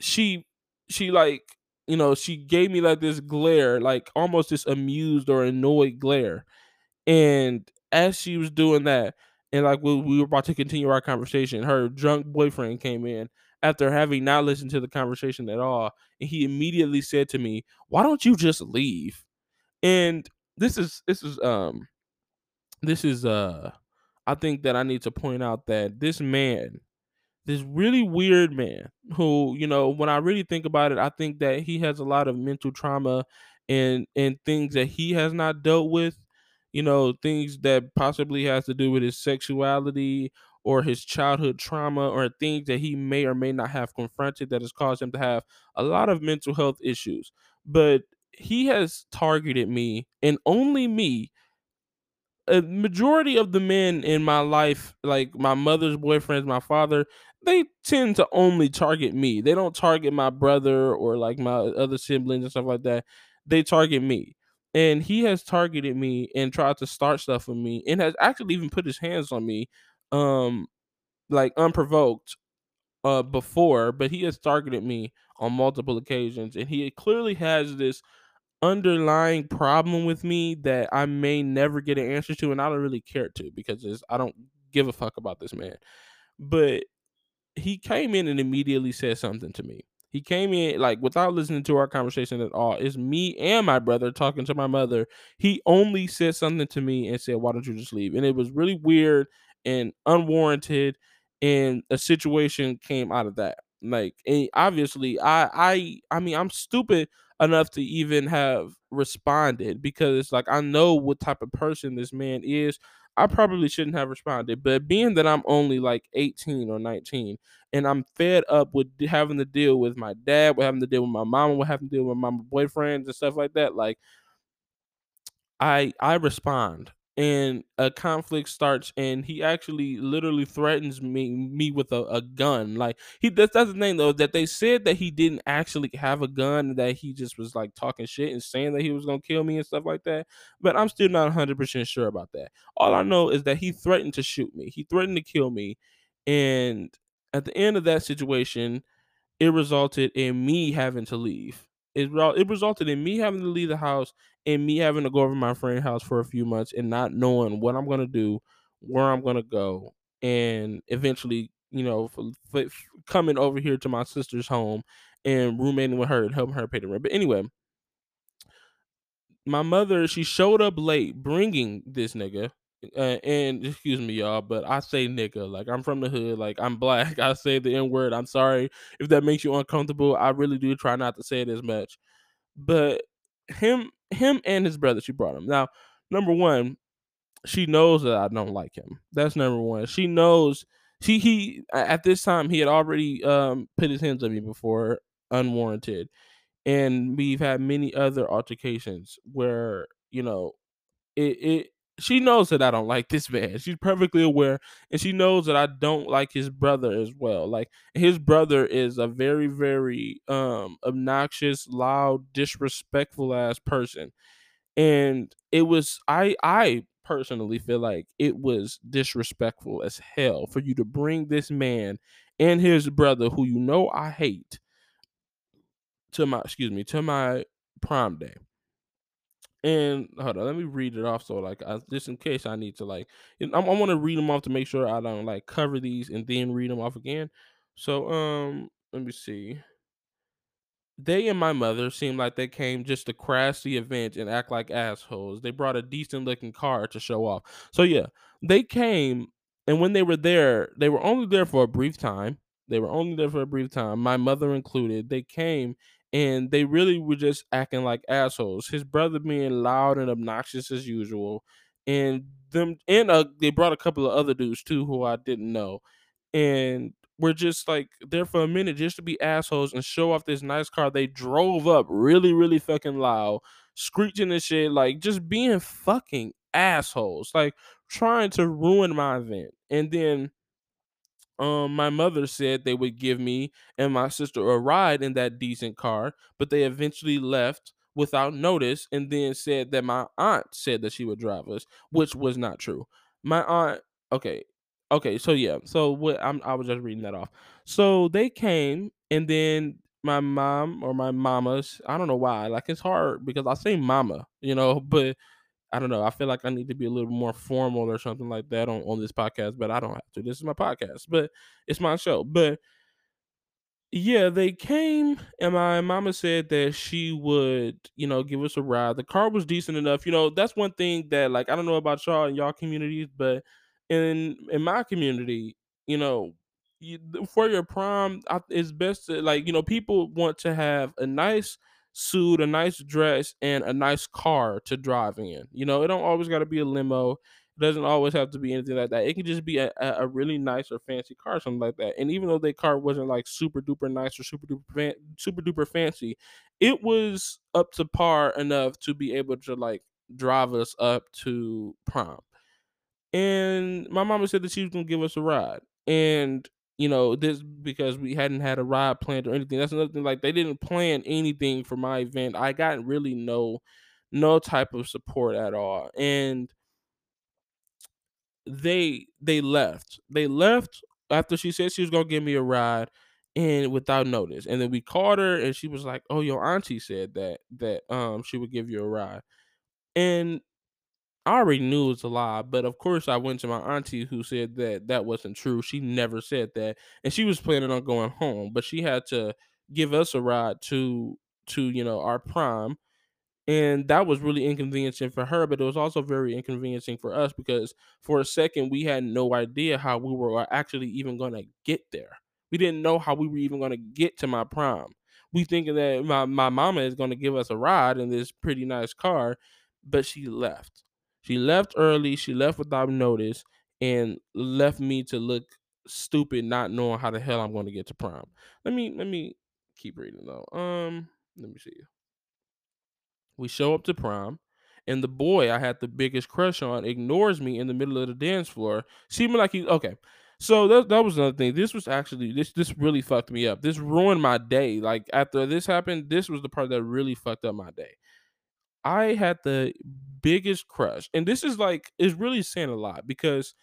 she she like you know she gave me like this glare like almost this amused or annoyed glare and as she was doing that and like we, we were about to continue our conversation, her drunk boyfriend came in after having not listened to the conversation at all, and he immediately said to me, "Why don't you just leave?" And this is this is um this is uh I think that I need to point out that this man this really weird man who, you know, when I really think about it, I think that he has a lot of mental trauma and and things that he has not dealt with, you know, things that possibly has to do with his sexuality or his childhood trauma or things that he may or may not have confronted that has caused him to have a lot of mental health issues. But he has targeted me and only me a majority of the men in my life, like my mother's boyfriends, my father, they tend to only target me. They don't target my brother or like my other siblings and stuff like that. They target me. And he has targeted me and tried to start stuff with me and has actually even put his hands on me um like unprovoked uh before, but he has targeted me on multiple occasions and he clearly has this underlying problem with me that I may never get an answer to, and I don't really care to because I don't give a fuck about this man. But he came in and immediately said something to me. He came in like without listening to our conversation at all. It's me and my brother talking to my mother. He only said something to me and said, "Why don't you just leave?" And it was really weird and unwarranted, and a situation came out of that. Like, and obviously, I, I, I mean, I'm stupid enough to even have responded because it's like I know what type of person this man is. I probably shouldn't have responded, but being that I'm only like 18 or 19 and I'm fed up with having to deal with my dad, with having to deal with my mom, with having to deal with my boyfriends and stuff like that, like I I respond and a conflict starts and he actually literally threatens me me with a, a gun. Like he that's, that's the thing though that they said that he didn't actually have a gun that he just was like talking shit and saying that he was gonna kill me and stuff like that but i'm still not 100% sure about that. All i know is that he threatened to shoot me. He threatened to kill me and at the end of that situation it resulted in me having to leave. It, it resulted in me having to leave the house and me having to go over my friend's house for a few months and not knowing what I'm gonna do, where I'm gonna go, and eventually, you know, coming over here to my sister's home and roommating with her and helping her pay the rent. But anyway, my mother she showed up late bringing this nigga. Uh, and excuse me, y'all, but I say nigga. Like I'm from the hood. Like I'm black. I say the n word. I'm sorry if that makes you uncomfortable. I really do try not to say it as much. But him him and his brother she brought him. Now number one she knows that i don't like him. That's number one. She knows she he at this time he had already um put his hands on me before unwarranted. And we've had many other altercations where you know it, it she knows that I don't like this man. She's perfectly aware, and she knows that I don't like his brother as well. Like his brother is a very, very um obnoxious, loud, disrespectful ass person. And it was I I personally feel like it was disrespectful as hell for you to bring this man and his brother, who you know I hate, to my excuse me, to my prom day. And hold on, let me read it off. So like, I, just in case I need to like, I'm, I want to read them off to make sure I don't like cover these and then read them off again. So um, let me see. They and my mother seemed like they came just to crash the event and act like assholes. They brought a decent looking car to show off. So yeah, they came, and when they were there, they were only there for a brief time. They were only there for a brief time, my mother included. They came and they really were just acting like assholes. His brother being loud and obnoxious as usual, and them and uh, they brought a couple of other dudes too who I didn't know, and we're just like there for a minute just to be assholes and show off this nice car they drove up really really fucking loud, screeching and shit, like just being fucking assholes, like trying to ruin my event, and then um my mother said they would give me and my sister a ride in that decent car but they eventually left without notice and then said that my aunt said that she would drive us which was not true. My aunt okay okay so yeah so what I'm, i was just reading that off. So they came and then my mom or my mamas i don't know why like it's hard because i say mama you know but I don't know. I feel like I need to be a little more formal or something like that on, on this podcast, but I don't have to. This is my podcast, but it's my show. But yeah, they came and my mama said that she would, you know, give us a ride. The car was decent enough. You know, that's one thing that like I don't know about y'all in y'all communities, but in in my community, you know, you, for your prom, I, it's best to like, you know, people want to have a nice suit, a nice dress, and a nice car to drive in. You know, it don't always got to be a limo It doesn't always have to be anything like that. It can just be a, a really nice or fancy car, something like that. And even though their car wasn't like super duper nice or super duper fan, super duper fancy, it was up to par enough to be able to like drive us up to prom. And my mama said that she was gonna give us a ride. And you know, this because we hadn't had a ride planned or anything. That's another thing. Like they didn't plan anything for my event. I got really no no type of support at all. And they they left. They left after she said she was gonna give me a ride and without notice. And then we called her and she was like, Oh, your auntie said that that um she would give you a ride. And I already knew it was a lie, but of course I went to my auntie who said that that wasn't true. She never said that. And she was planning on going home, but she had to give us a ride to to, you know, our prom and that was really inconveniencing for her but it was also very inconveniencing for us because for a second we had no idea how we were uh, actually even going to get there we didn't know how we were even going to get to my prom we thinking that my, my mama is going to give us a ride in this pretty nice car but she left she left early she left without notice and left me to look stupid not knowing how the hell i'm going to get to prom let me let me keep reading though um let me see we show up to prom, and the boy I had the biggest crush on ignores me in the middle of the dance floor, seeming like he okay. So that that was another thing. This was actually this this really fucked me up. This ruined my day. Like after this happened, this was the part that really fucked up my day. I had the biggest crush, and this is like is really saying a lot because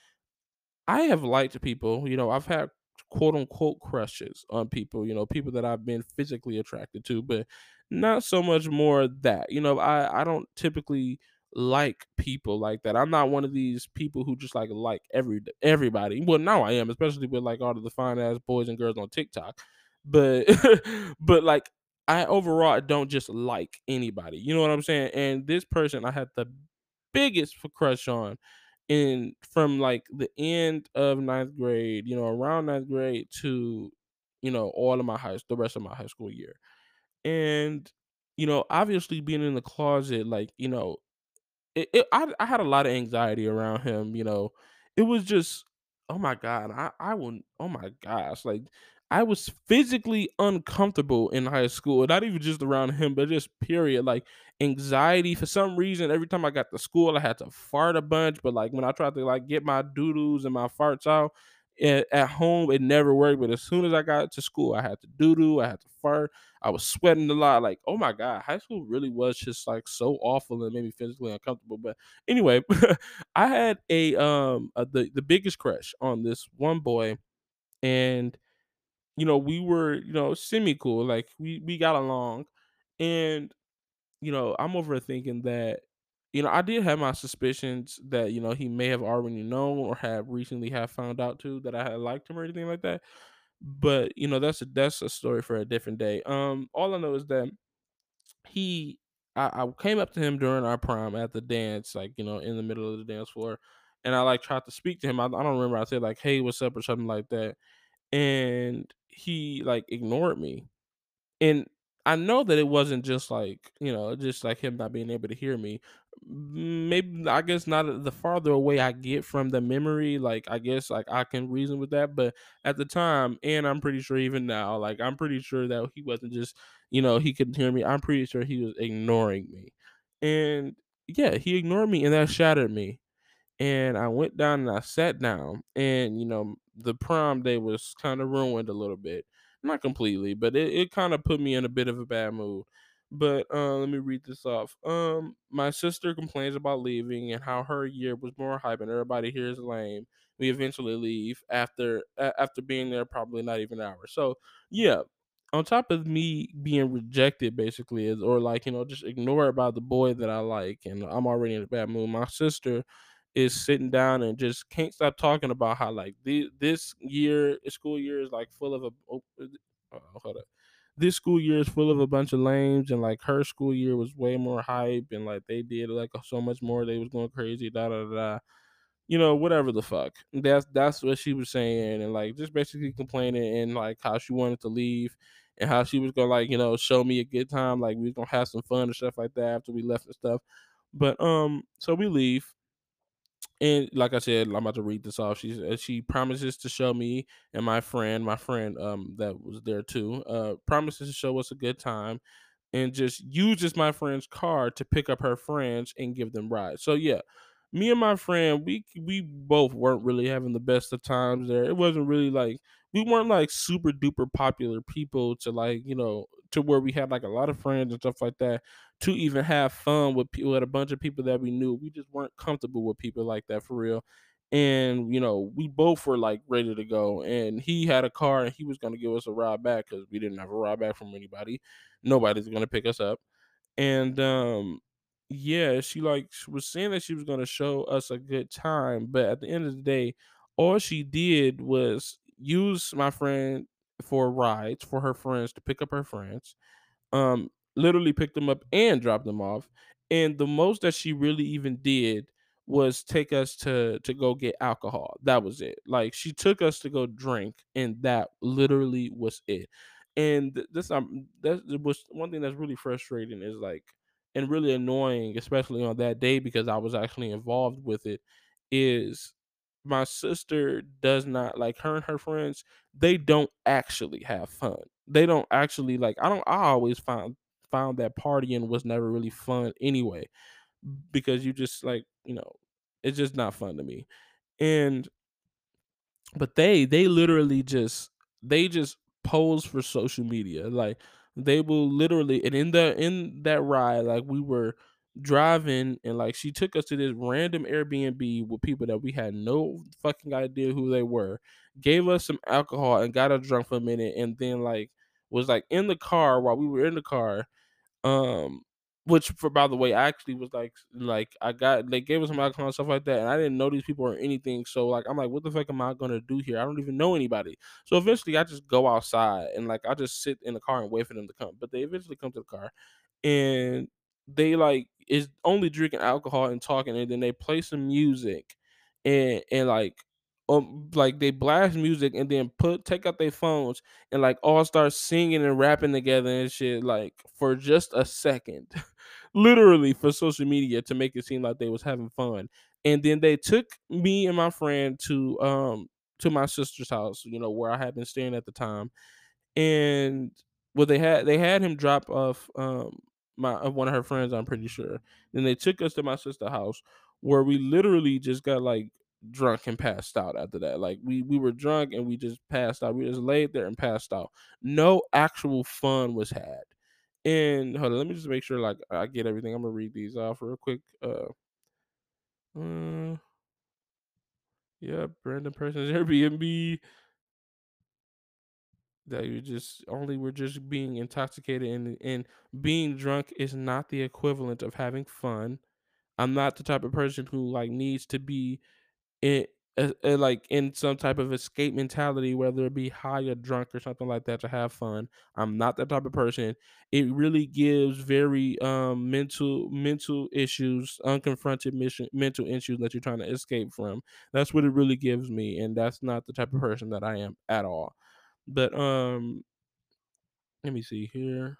I have liked people. You know, I've had quote unquote crushes on people. You know, people that I've been physically attracted to, but not so much more that. You know, I I don't typically like people like that. I'm not one of these people who just like like every everybody. Well, now I am, especially with like all of the fine ass boys and girls on TikTok. But but like I overall don't just like anybody. You know what I'm saying? And this person I had the biggest crush on in from like the end of ninth grade, you know, around ninth grade to, you know, all of my high the rest of my high school year. And, you know, obviously being in the closet, like, you know, it, it I I had a lot of anxiety around him, you know. It was just oh my god, I I wouldn't oh my gosh, like I was physically uncomfortable in high school, not even just around him, but just period. Like anxiety for some reason. Every time I got to school, I had to fart a bunch. But like when I tried to like get my doodles and my farts out at, at home, it never worked. But as soon as I got to school, I had to doodle, I had to fart. I was sweating a lot. Like, oh my god, high school really was just like so awful and made me physically uncomfortable. But anyway, I had a um a, the the biggest crush on this one boy, and you know, we were, you know, semi cool. Like we we got along. And, you know, I'm overthinking that, you know, I did have my suspicions that, you know, he may have already known or have recently have found out too that I had liked him or anything like that. But, you know, that's a that's a story for a different day. Um, all I know is that he I, I came up to him during our prom at the dance, like, you know, in the middle of the dance floor. And I like tried to speak to him. I, I don't remember. I said like, "Hey, what's up?" or something like that and he like ignored me. And I know that it wasn't just like, you know, just like him not being able to hear me. Maybe I guess not the farther away I get from the memory, like I guess like I can reason with that. But at the time, and I'm pretty sure even now, like I'm pretty sure that he wasn't just, you know, he couldn't hear me. I'm pretty sure he was ignoring me. And yeah, he ignored me and that shattered me and I went down and I sat down, and you know the prom day was kind of ruined a little bit, not completely, but it, it kind of put me in a bit of a bad mood. But uh, let me read this off. Um, my sister complains about leaving and how her year was more hype, and everybody here is lame. We eventually leave after a- after being there probably not even an hour. So yeah, on top of me being rejected basically is or like you know just ignored by the boy that I like, and I'm already in a bad mood. My sister is sitting down and just can't stop talking about how like the, this year school year is like full of a oh, uh, hold up. This school year is full of a bunch of lames and like her school year was way more hype and like they did like so much more they was going crazy da da da. you know whatever the fuck. That's that's what she was saying and like just basically complaining and like how she wanted to leave and how she was gonna like you know show me a good time like we was gonna have some fun and stuff like that after we left and stuff. But um so we leave and like I said, I'm about to read this off. She uh, she promises to show me and my friend, my friend um that was there too, uh promises to show us a good time and just uses my friend's car to pick up her friends and give them rides. So yeah, me and my friend, we we both weren't really having the best of times there. It wasn't really like we weren't like super duper popular people to like you know to where we had like a lot of friends and stuff like that to even have fun with people with a bunch of people that we knew. We just weren't comfortable with people like that for real. And you know, we both were like ready to go. And he had a car and he was gonna give us a ride back because we didn't have a ride back from anybody. Nobody's gonna pick us up. And um yeah, she like was saying that she was gonna show us a good time, but at the end of the day, all she did was use my friend for rides for her friends to pick up her friends um literally picked them up and dropped them off and the most that she really even did was take us to to go get alcohol that was it like she took us to go drink and that literally was it and th- this um that was one thing that's really frustrating is like and really annoying especially on that day because i was actually involved with it is my sister does not like her and her friends they don't actually have fun they don't actually like I don't I always found found that partying was never really fun anyway because you just like, you know, it's just not fun to me. And but they they literally just they just pose for social media. Like they will literally and in the in that ride, like we were driving and like she took us to this random Airbnb with people that we had no fucking idea who they were, gave us some alcohol and got us drunk for a minute and then like was like in the car while we were in the car um, which for by the way, I actually was like like I got they gave us some alcohol and stuff like that, and I didn't know these people or anything. So like I'm like, what the fuck am I gonna do here? I don't even know anybody. So eventually I just go outside and like I just sit in the car and wait for them to come. But they eventually come to the car and they like is only drinking alcohol and talking, and then they play some music and and like um like they blast music and then put take out their phones and like all start singing and rapping together and shit like for just a second. Literally for social media to make it seem like they was having fun. And then they took me and my friend to um to my sister's house, you know, where I had been staying at the time, and well, they had they had him drop off um my uh, one of her friends, I'm pretty sure. Then they took us to my sister's house where we literally just got like drunk and passed out after that. Like we we were drunk and we just passed out. We just laid there and passed out. No actual fun was had. And hold on, let me just make sure like I get everything. I'm gonna read these off real quick. Uh, uh yeah, random person's Airbnb that you just only were just being intoxicated and and being drunk is not the equivalent of having fun. I'm not the type of person who like needs to be in uh, uh, like in some type of escape mentality, whether it be high or drunk or something like that to have fun. I'm not that type of person. It really gives very um mental mental issues, unconfronted mission mental issues that you're trying to escape from. That's what it really gives me, and that's not the type of person that I am at all. But um, let me see here.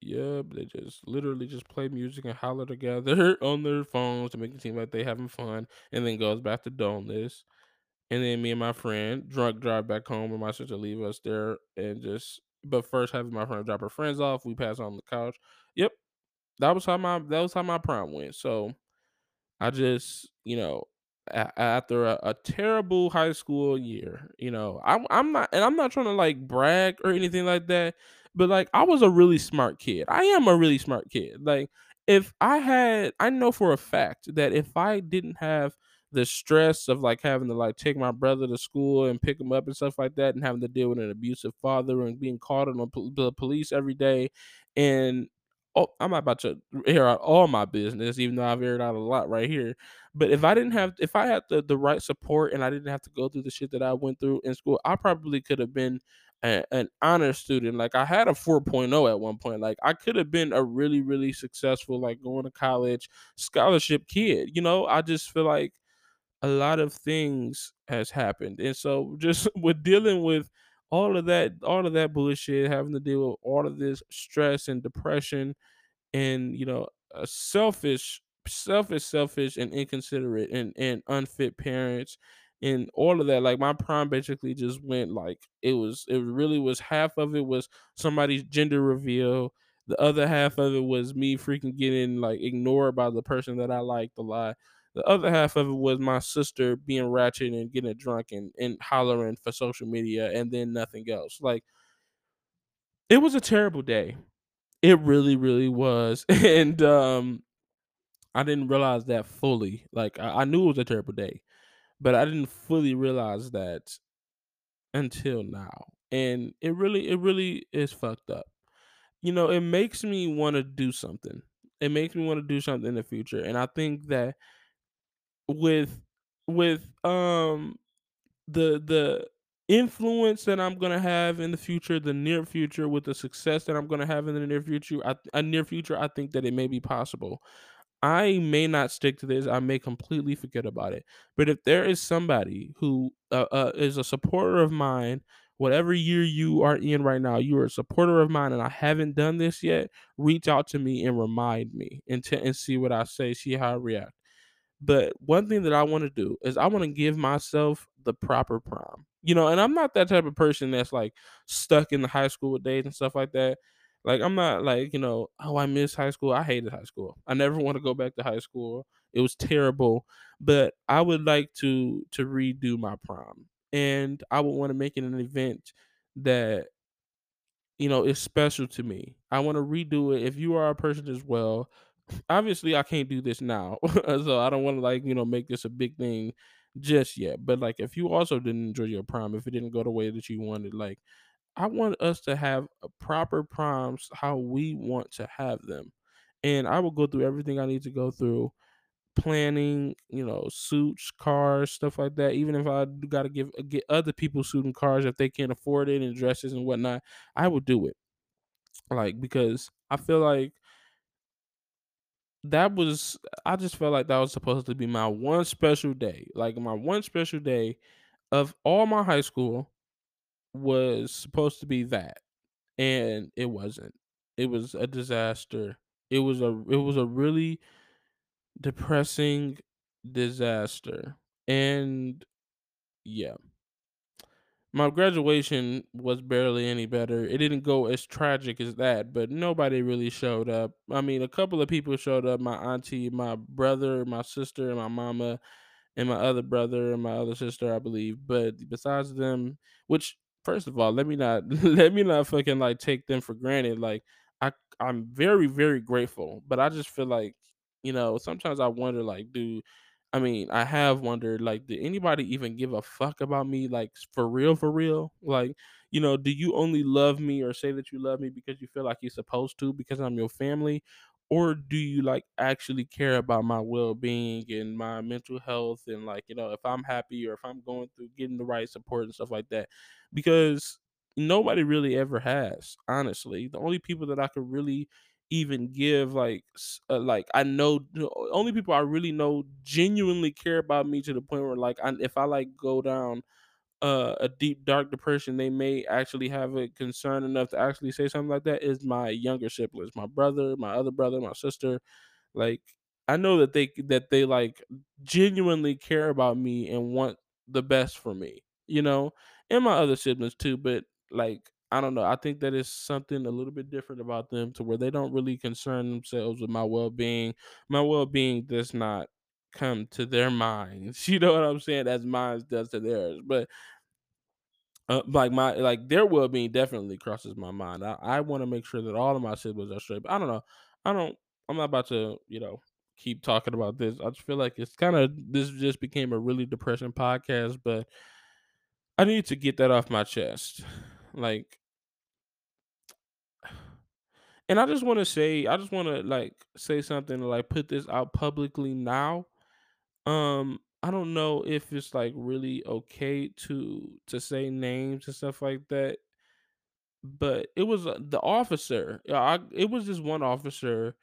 Yep, they just literally just play music and holler together on their phones to make it seem like they having fun, and then goes back to this. And then me and my friend drunk drive back home, and my sister leave us there, and just but first having my friend drop her friends off, we pass on the couch. Yep, that was how my that was how my prom went. So I just, you know, after a, a terrible high school year, you know, I'm I'm not, and I'm not trying to like brag or anything like that, but like I was a really smart kid. I am a really smart kid. Like if I had, I know for a fact that if I didn't have the stress of like having to like take my brother to school and pick him up and stuff like that, and having to deal with an abusive father and being called on the the police every day, and oh, I'm not about to air out all my business, even though I've aired out a lot right here. But if I didn't have, if I had the, the right support and I didn't have to go through the shit that I went through in school, I probably could have been a, an honor student. Like I had a 4.0 at one point. Like I could have been a really, really successful, like going to college scholarship kid. You know, I just feel like a lot of things has happened. And so just with dealing with all of that, all of that bullshit, having to deal with all of this stress and depression and you know uh, selfish selfish selfish and inconsiderate and and unfit parents and all of that like my prom basically just went like it was it really was half of it was somebody's gender reveal the other half of it was me freaking getting like ignored by the person that i liked a lot the other half of it was my sister being ratchet and getting drunk and, and hollering for social media and then nothing else like it was a terrible day it really, really was. And um I didn't realize that fully. Like I, I knew it was a terrible day, but I didn't fully realize that until now. And it really, it really is fucked up. You know, it makes me want to do something. It makes me want to do something in the future. And I think that with with um the the influence that I'm gonna have in the future, the near future, with the success that I'm gonna have in the near future, I, a near future, I think that it may be possible. I may not stick to this. I may completely forget about it. But if there is somebody who uh, uh, is a supporter of mine, whatever year you are in right now, you are a supporter of mine, and I haven't done this yet, reach out to me and remind me and, t- and see what I say, see how I react. But one thing that I want to do is I want to give myself the proper prom. You know, and I'm not that type of person that's like stuck in the high school days and stuff like that. Like I'm not like, you know, oh, I miss high school. I hated high school. I never want to go back to high school. It was terrible. But I would like to to redo my prom. And I would want to make it an event that you know is special to me. I want to redo it. If you are a person as well obviously I can't do this now. so I don't want to like, you know, make this a big thing just yet. But like if you also didn't enjoy your prom, if it didn't go the way that you wanted, like I want us to have proper proms how we want to have them. And I will go through everything I need to go through, planning, you know, suits, cars, stuff like that. Even if I got to give uh, get other people suit and cars if they can't afford it and dresses and whatnot, I will do it. Like because I feel like that was I just felt like that was supposed to be my one special day. Like my one special day of all my high school was supposed to be that. And it wasn't. It was a disaster. It was a it was a really depressing disaster. And yeah. My graduation was barely any better. It didn't go as tragic as that, but nobody really showed up. I mean, a couple of people showed up. My auntie, my brother, my sister, and my mama and my other brother and my other sister, I believe. But besides them, which first of all, let me not let me not fucking like take them for granted. Like I I'm very very grateful, but I just feel like you know sometimes I wonder like, do I mean I have wondered like, did anybody even give a fuck about me like for real for real? Like you know, do you only love me or say that you love me because you feel like you're supposed to because I'm your family? or do you like actually care about my well-being and my mental health and like you know if i'm happy or if i'm going through getting the right support and stuff like that because nobody really ever has honestly the only people that i could really even give like uh, like i know the only people i really know genuinely care about me to the point where like I, if i like go down uh, a deep dark depression, they may actually have a concern enough to actually say something like that. Is my younger siblings, my brother, my other brother, my sister. Like I know that they that they like genuinely care about me and want the best for me, you know, and my other siblings too. But like I don't know, I think that is something a little bit different about them to where they don't really concern themselves with my well being. My well being does not come to their minds. You know what I'm saying? As mine does to theirs. But uh, like my like their well being definitely crosses my mind. I, I want to make sure that all of my siblings are straight. But I don't know. I don't. I'm not about to you know keep talking about this. I just feel like it's kind of this just became a really depressing podcast. But I need to get that off my chest. Like, and I just want to say, I just want to like say something like put this out publicly now. Um, I don't know if it's like really okay to to say names and stuff like that but it was uh, the officer. I, it was this one officer.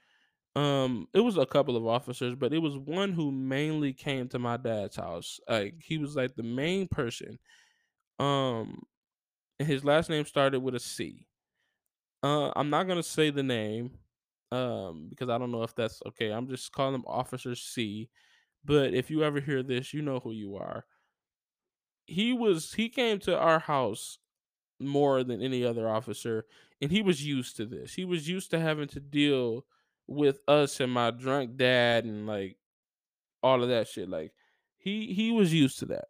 Um, it was a couple of officers, but it was one who mainly came to my dad's house. Like he was like the main person. Um, his last name started with a C. Uh, I'm not gonna say the name, um, because I don't know if that's okay. I'm just calling him Officer C. But if you ever hear this, you know who you are. He was he came to our house more than any other officer and he was used to this. He was used to having to deal with us and my drunk dad and like all of that shit. Like he he was used to that.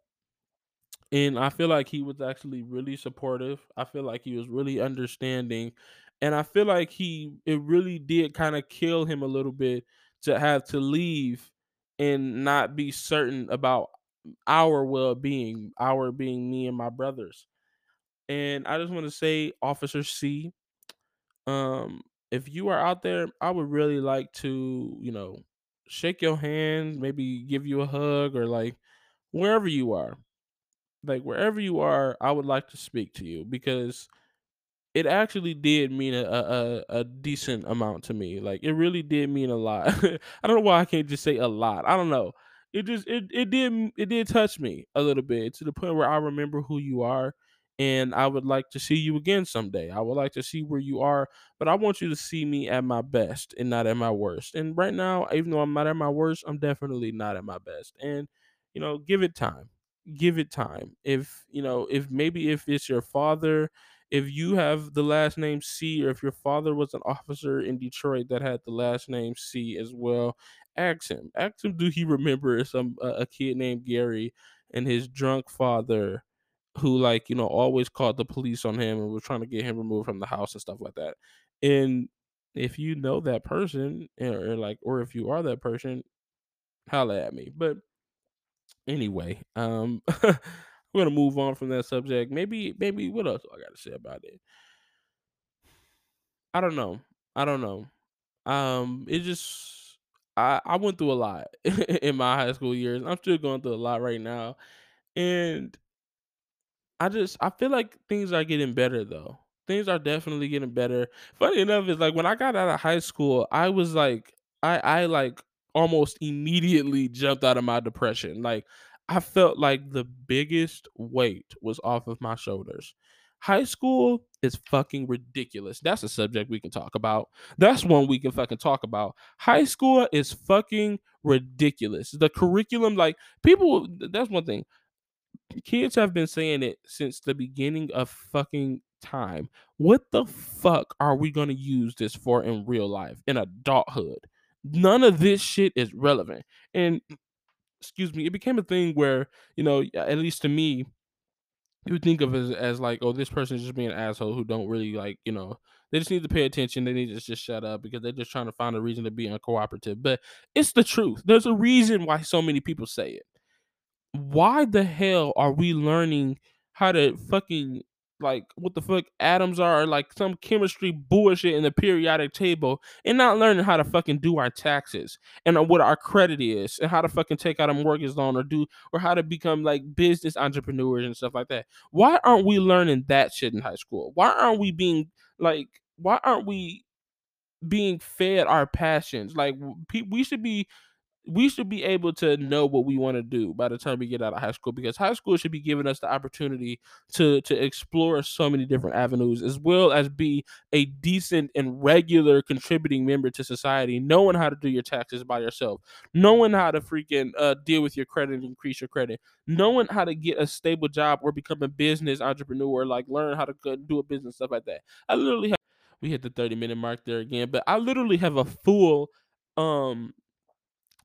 And I feel like he was actually really supportive. I feel like he was really understanding. And I feel like he it really did kind of kill him a little bit to have to leave and not be certain about our well-being, our being me and my brothers. And I just want to say, Officer C, um, if you are out there, I would really like to, you know, shake your hand, maybe give you a hug or like wherever you are. Like wherever you are, I would like to speak to you because it actually did mean a, a a decent amount to me. Like it really did mean a lot. I don't know why I can't just say a lot. I don't know. It just it it did it did touch me a little bit to the point where I remember who you are and I would like to see you again someday. I would like to see where you are, but I want you to see me at my best and not at my worst. And right now, even though I'm not at my worst, I'm definitely not at my best. And you know, give it time. Give it time. If, you know, if maybe if it's your father if you have the last name C, or if your father was an officer in Detroit that had the last name C as well, ask him. Ask him, do he remember some uh, a kid named Gary and his drunk father, who like you know always called the police on him and was trying to get him removed from the house and stuff like that. And if you know that person, or, or like, or if you are that person, holla at me. But anyway, um. We're gonna move on from that subject. Maybe, maybe what else I got to say about it? I don't know. I don't know. Um, it just I I went through a lot in my high school years. I'm still going through a lot right now, and I just I feel like things are getting better though. Things are definitely getting better. Funny enough, is like when I got out of high school, I was like I I like almost immediately jumped out of my depression. Like I felt like the biggest weight was off of my shoulders. High school is fucking ridiculous. That's a subject we can talk about. That's one we can fucking talk about. High school is fucking ridiculous. The curriculum, like people, that's one thing kids have been saying it since the beginning of fucking time. What the fuck are we going to use this for in real life, in adulthood? None of this shit is relevant. And excuse me, it became a thing where, you know, at least to me, you think of as as like, oh, this person is just being an asshole who don't really like, you know, they just need to pay attention. They need to just shut up because they're just trying to find a reason to be uncooperative. But it's the truth. There's a reason why so many people say it. Why the hell are we learning how to fucking like what the fuck atoms are, or like some chemistry bullshit in the periodic table, and not learning how to fucking do our taxes and what our credit is, and how to fucking take out a mortgage loan or do or how to become like business entrepreneurs and stuff like that. Why aren't we learning that shit in high school? Why aren't we being like? Why aren't we being fed our passions? Like we should be we should be able to know what we want to do by the time we get out of high school because high school should be giving us the opportunity to to explore so many different avenues as well as be a decent and regular contributing member to society knowing how to do your taxes by yourself knowing how to freaking uh, deal with your credit increase your credit knowing how to get a stable job or become a business entrepreneur like learn how to do a business stuff like that. I literally have we hit the 30 minute mark there again but i literally have a full um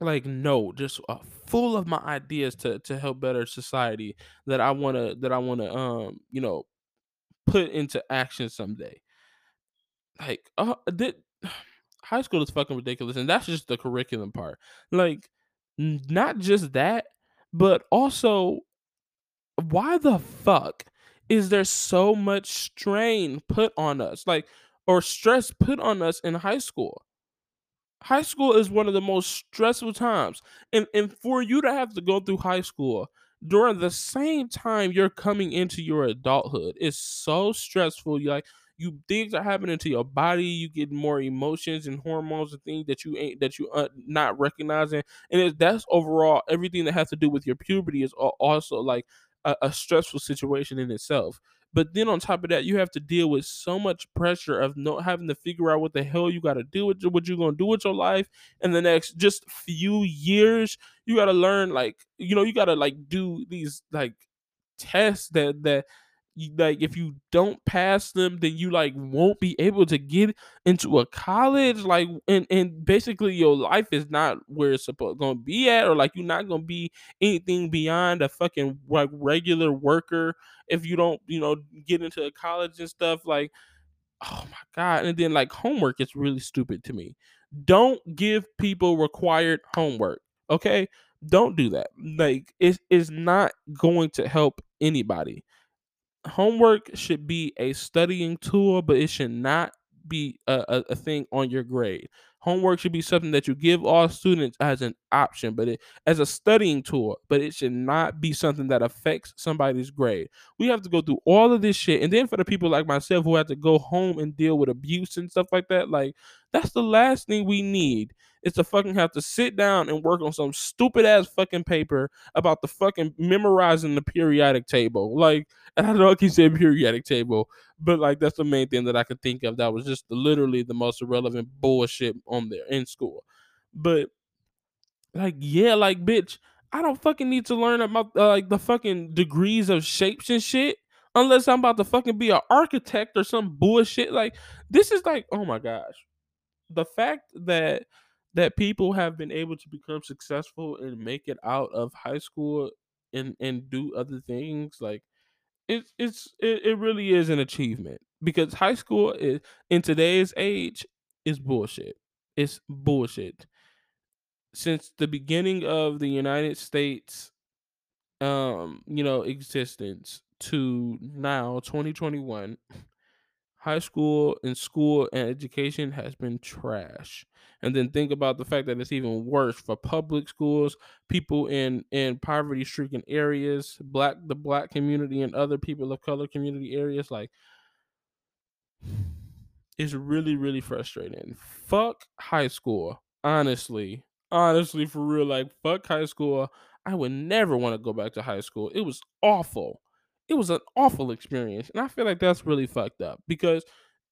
like no just uh, full of my ideas to to help better society that i want to that i want to um you know put into action someday. Like uh that high school is fucking ridiculous and that's just the curriculum part. Like not just that but also why the fuck is there so much strain put on us like or stress put on us in high school high school is one of the most stressful times and and for you to have to go through high school during the same time you're coming into your adulthood is so stressful you like you things are happening to your body you get more emotions and hormones and things that you ain't that you uh, not recognizing and it, that's overall everything that has to do with your puberty is also like a, a stressful situation in itself but then on top of that, you have to deal with so much pressure of not having to figure out what the hell you got to do with what you're gonna do with your life in the next just few years. You got to learn like you know you got to like do these like tests that that like if you don't pass them then you like won't be able to get into a college like and and basically your life is not where it's supposed gonna be at or like you're not gonna be anything beyond a fucking like regular worker if you don't you know get into a college and stuff like oh my god and then like homework is really stupid to me. Don't give people required homework okay? Don't do that like it is not going to help anybody homework should be a studying tool, but it should not be a, a, a thing on your grade. Homework should be something that you give all students as an option, but it, as a studying tool, but it should not be something that affects somebody's grade. We have to go through all of this shit. And then for the people like myself who have to go home and deal with abuse and stuff like that, like that's the last thing we need is to fucking have to sit down and work on some stupid ass fucking paper about the fucking memorizing the periodic table. Like, and I know I keep saying periodic table, but like that's the main thing that I could think of that was just literally the most irrelevant bullshit on there in school. But like, yeah, like bitch, I don't fucking need to learn about uh, like the fucking degrees of shapes and shit unless I'm about to fucking be an architect or some bullshit. Like, this is like, oh my gosh, the fact that that people have been able to become successful and make it out of high school and and do other things like it's it's it, it really is an achievement because high school is in today's age is bullshit. It's bullshit. Since the beginning of the United States um, you know, existence to now 2021, high school and school and education has been trash. And then think about the fact that it's even worse for public schools, people in in poverty stricken areas, black the black community and other people of color community areas like it's really really frustrating. Fuck high school, honestly. Honestly for real like fuck high school. I would never want to go back to high school. It was awful. It was an awful experience. And I feel like that's really fucked up because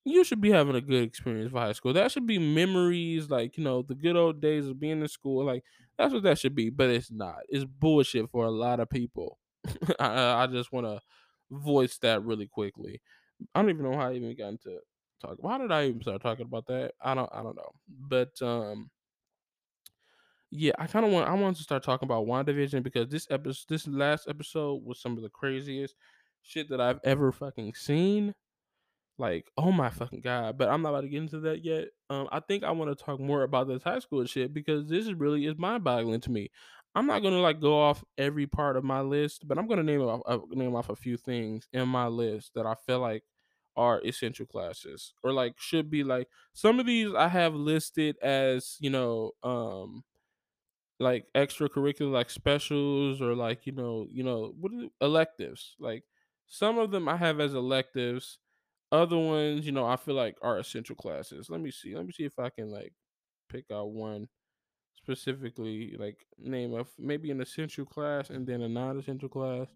you should be having a good experience for high school. That should be memories, like you know, the good old days of being in school. Like that's what that should be, but it's not. It's bullshit for a lot of people. I, I just want to voice that really quickly. I don't even know how I even got into talk. Why did I even start talking about that? I don't. I don't know. But um, yeah, I kind of want. I want to start talking about WandaVision because this episode, this last episode, was some of the craziest shit that I've ever fucking seen. Like, oh my fucking god! But I'm not about to get into that yet. Um, I think I want to talk more about this high school shit because this is really is mind boggling to me. I'm not gonna like go off every part of my list, but I'm gonna name off uh, name off a few things in my list that I feel like are essential classes or like should be like some of these I have listed as you know um like extracurricular like specials or like you know you know what electives like some of them I have as electives other ones, you know, I feel like are essential classes. Let me see. Let me see if I can like pick out one specifically, like name of maybe an essential class and then a non-essential class.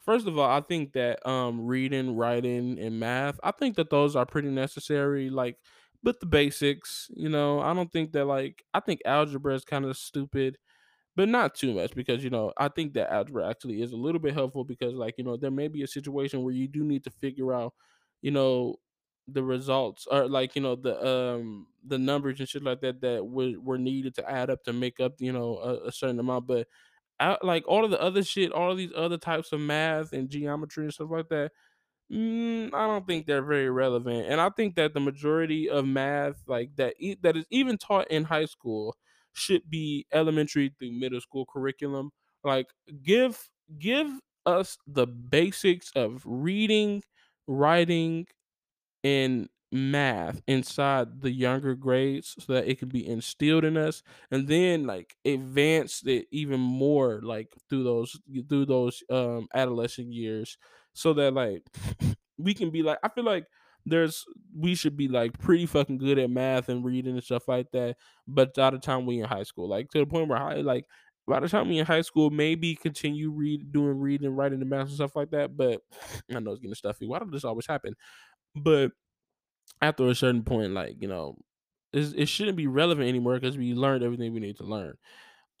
First of all, I think that um reading, writing, and math, I think that those are pretty necessary. Like, but the basics, you know, I don't think that like I think algebra is kind of stupid but not too much because you know I think that algebra actually is a little bit helpful because like you know there may be a situation where you do need to figure out you know the results or like you know the um the numbers and shit like that that were, were needed to add up to make up you know a, a certain amount but I, like all of the other shit all of these other types of math and geometry and stuff like that Mm, I don't think they're very relevant, and I think that the majority of math, like that, e- that is even taught in high school, should be elementary through middle school curriculum. Like, give give us the basics of reading, writing, in math inside the younger grades so that it can be instilled in us and then like advance it even more like through those through those um adolescent years so that like we can be like I feel like there's we should be like pretty fucking good at math and reading and stuff like that but by the time we in high school like to the point where I like by the time we in high school maybe continue read doing reading writing the math and stuff like that but I know it's getting stuffy why does this always happen but after a certain point, like you know, it shouldn't be relevant anymore because we learned everything we need to learn.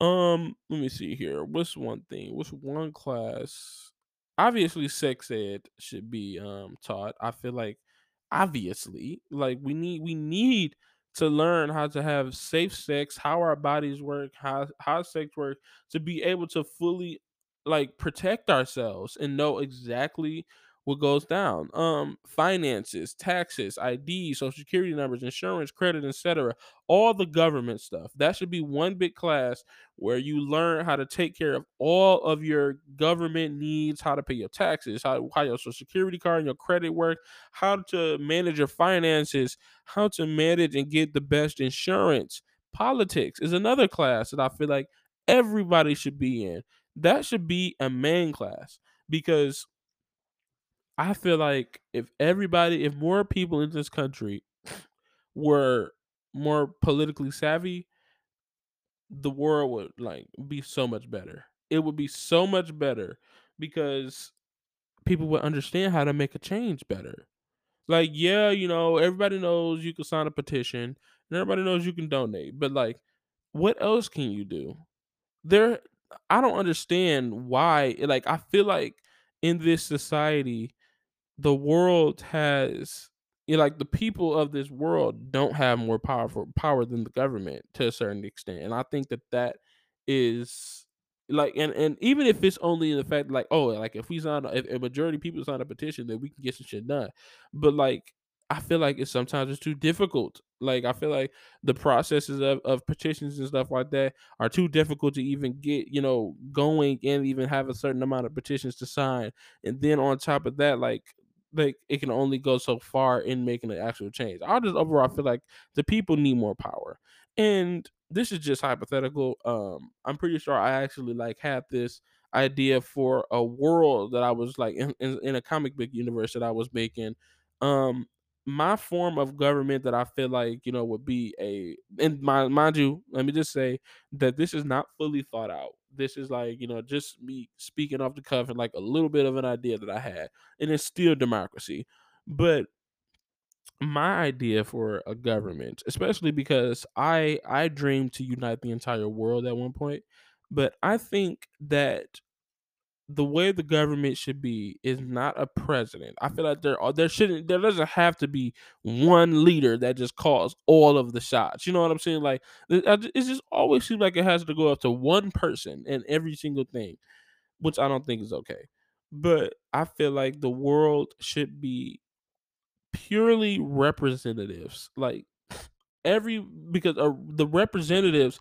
Um, let me see here. What's one thing? What's one class? Obviously, sex ed should be um taught. I feel like obviously, like we need we need to learn how to have safe sex, how our bodies work, how how sex works, to be able to fully like protect ourselves and know exactly what goes down. Um, finances, taxes, ID, social security numbers, insurance, credit, etc. All the government stuff. That should be one big class where you learn how to take care of all of your government needs, how to pay your taxes, how, how your social security card and your credit work, how to manage your finances, how to manage and get the best insurance. Politics is another class that I feel like everybody should be in. That should be a main class because I feel like if everybody, if more people in this country were more politically savvy, the world would like be so much better. It would be so much better because people would understand how to make a change better. Like, yeah, you know, everybody knows you can sign a petition and everybody knows you can donate, but like, what else can you do? There, I don't understand why. Like, I feel like in this society, the world has you know, like the people of this world don't have more powerful power than the government to a certain extent and i think that that is like and and even if it's only in the fact like oh like if we sign if a majority of people sign a petition then we can get some shit done but like i feel like it's sometimes it's too difficult like i feel like the processes of, of petitions and stuff like that are too difficult to even get you know going and even have a certain amount of petitions to sign and then on top of that like like it can only go so far in making an actual change. I just overall feel like the people need more power. And this is just hypothetical. Um, I'm pretty sure I actually like had this idea for a world that I was like in, in, in a comic book universe that I was making. Um, my form of government that I feel like you know would be a and my mind you, let me just say that this is not fully thought out. This is like you know just me speaking off the cuff and like a little bit of an idea that I had, and it's still democracy. But my idea for a government, especially because I I dreamed to unite the entire world at one point, but I think that the way the government should be is not a president. I feel like there are there shouldn't there doesn't have to be one leader that just calls all of the shots. You know what I'm saying? Like it, just always seems like it has to go up to one person in every single thing, which I don't think is okay. But I feel like the world should be purely representatives. Like every because uh, the representatives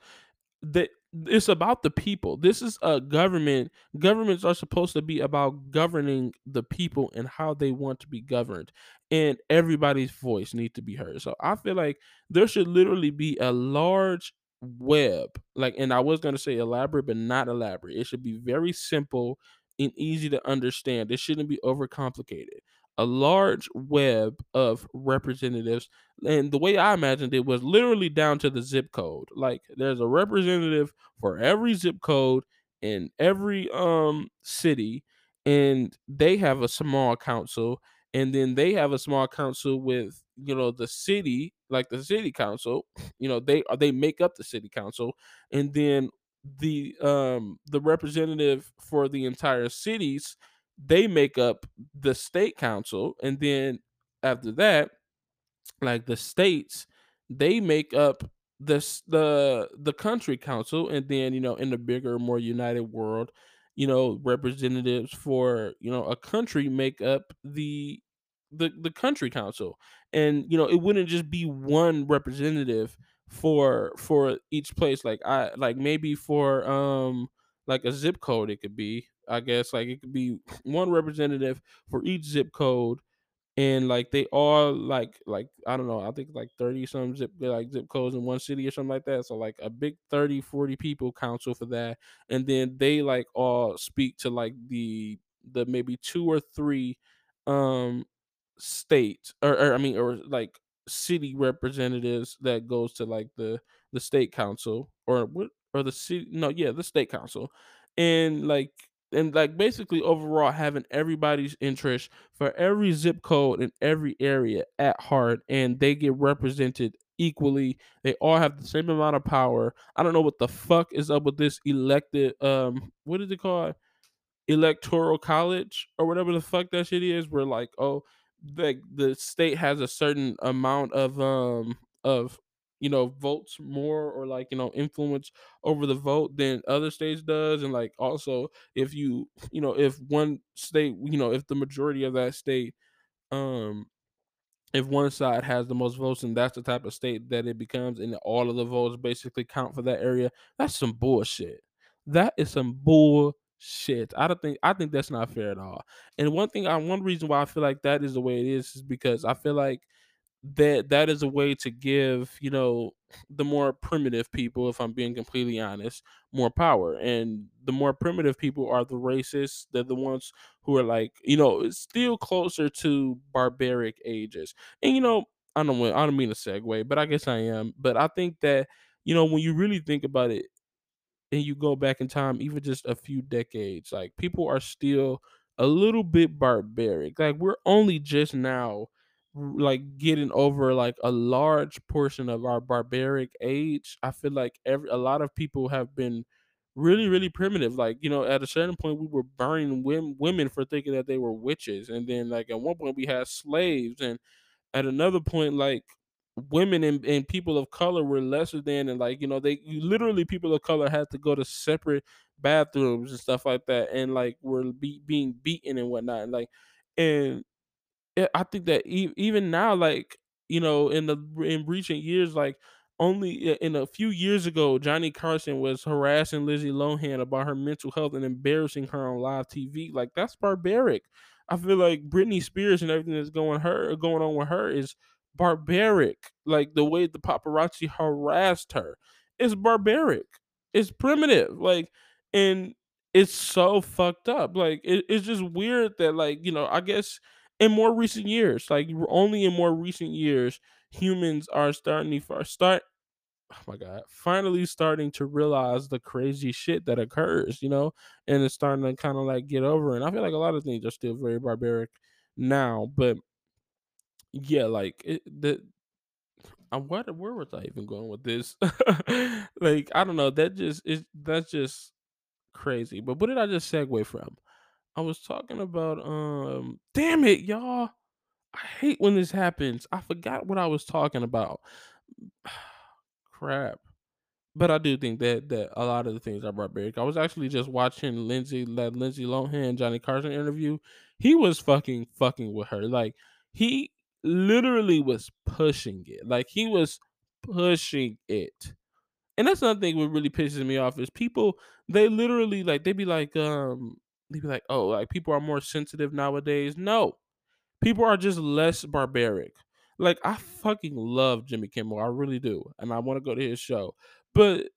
that it's about the people. This is a government. Governments are supposed to be about governing the people and how they want to be governed. And everybody's voice needs to be heard. So I feel like there should literally be a large web. Like, and I was gonna say elaborate, but not elaborate. It should be very simple and easy to understand. It shouldn't be overcomplicated. A large web of representatives and the way I imagined it was literally down to the zip code. Like there's a representative for every zip code in every um city, and they have a small council, and then they have a small council with you know the city, like the city council. You know they they make up the city council, and then the um the representative for the entire cities they make up the state council, and then after that like the states they make up this the the country council and then you know in the bigger more united world you know representatives for you know a country make up the the the country council. And you know it wouldn't just be one representative for for each place like i like maybe for um like a zip code it could be i guess like it could be one representative for each zip code and like they all like like I don't know, I think like 30 some zip like zip codes in one city or something like that. So like a big 30, 40 people council for that. And then they like all speak to like the the maybe two or three um states or, or I mean or like city representatives that goes to like the the state council or what or the city no yeah the state council. And like and like basically overall having everybody's interest for every zip code in every area at heart and they get represented equally. They all have the same amount of power. I don't know what the fuck is up with this elected um what is it called? Electoral college or whatever the fuck that shit is where like oh the the state has a certain amount of um of you know votes more or like you know influence over the vote than other states does and like also if you you know if one state you know if the majority of that state um if one side has the most votes and that's the type of state that it becomes and all of the votes basically count for that area that's some bullshit. That is some bullshit i don't think i think that's not fair at all. And one thing i one reason why i feel like that is the way it is is because i feel like that that is a way to give you know the more primitive people if i'm being completely honest more power. And the more primitive people are the racists they're the ones who are like you know still closer to barbaric ages. And you know i don't i don't mean to segue but i guess i am. But i think that you know when you really think about it and you go back in time, even just a few decades, like people are still a little bit barbaric. Like we're only just now like getting over like a large portion of our barbaric age. I feel like every a lot of people have been really really primitive like you know at a certain point we were burning wom- women for thinking that they were witches and then like at one point we had slaves and at another point like women and, and people of color were lesser than and like you know they literally people of color had to go to separate bathrooms and stuff like that and like were be, being beaten and whatnot and like and yeah, I think that e- even now, like you know, in the in recent years, like only eh, in a few years ago, Johnny Carson was harassing Lizzie Lohan about her mental health and embarrassing her on live TV. Like that's barbaric. I feel like Britney Spears and everything that's going her going on with her is barbaric. Like the way the paparazzi harassed her, it's barbaric. It's primitive. Like and it's so fucked up. Like it, it's just weird that like you know I guess in more recent years, like only in more recent years, humans are starting to start. Oh my god! Finally, starting to realize the crazy shit that occurs, you know, and it's starting to kind of like get over. And I feel like a lot of things are still very barbaric now, but yeah, like it, the uh, what where was I even going with this? like I don't know. That just is that's just crazy. But what did I just segue from? I was talking about um damn it, y'all. I hate when this happens. I forgot what I was talking about. Crap. But I do think that that a lot of the things are barbaric. I was actually just watching Lindsay that Lindsay Lohan Johnny Carson interview. He was fucking fucking with her. Like he literally was pushing it. Like he was pushing it. And that's another thing what really pisses me off is people they literally like they be like um they be like oh like people are more sensitive nowadays. No, people are just less barbaric. Like I fucking love Jimmy Kimmel, I really do, and I want to go to his show. But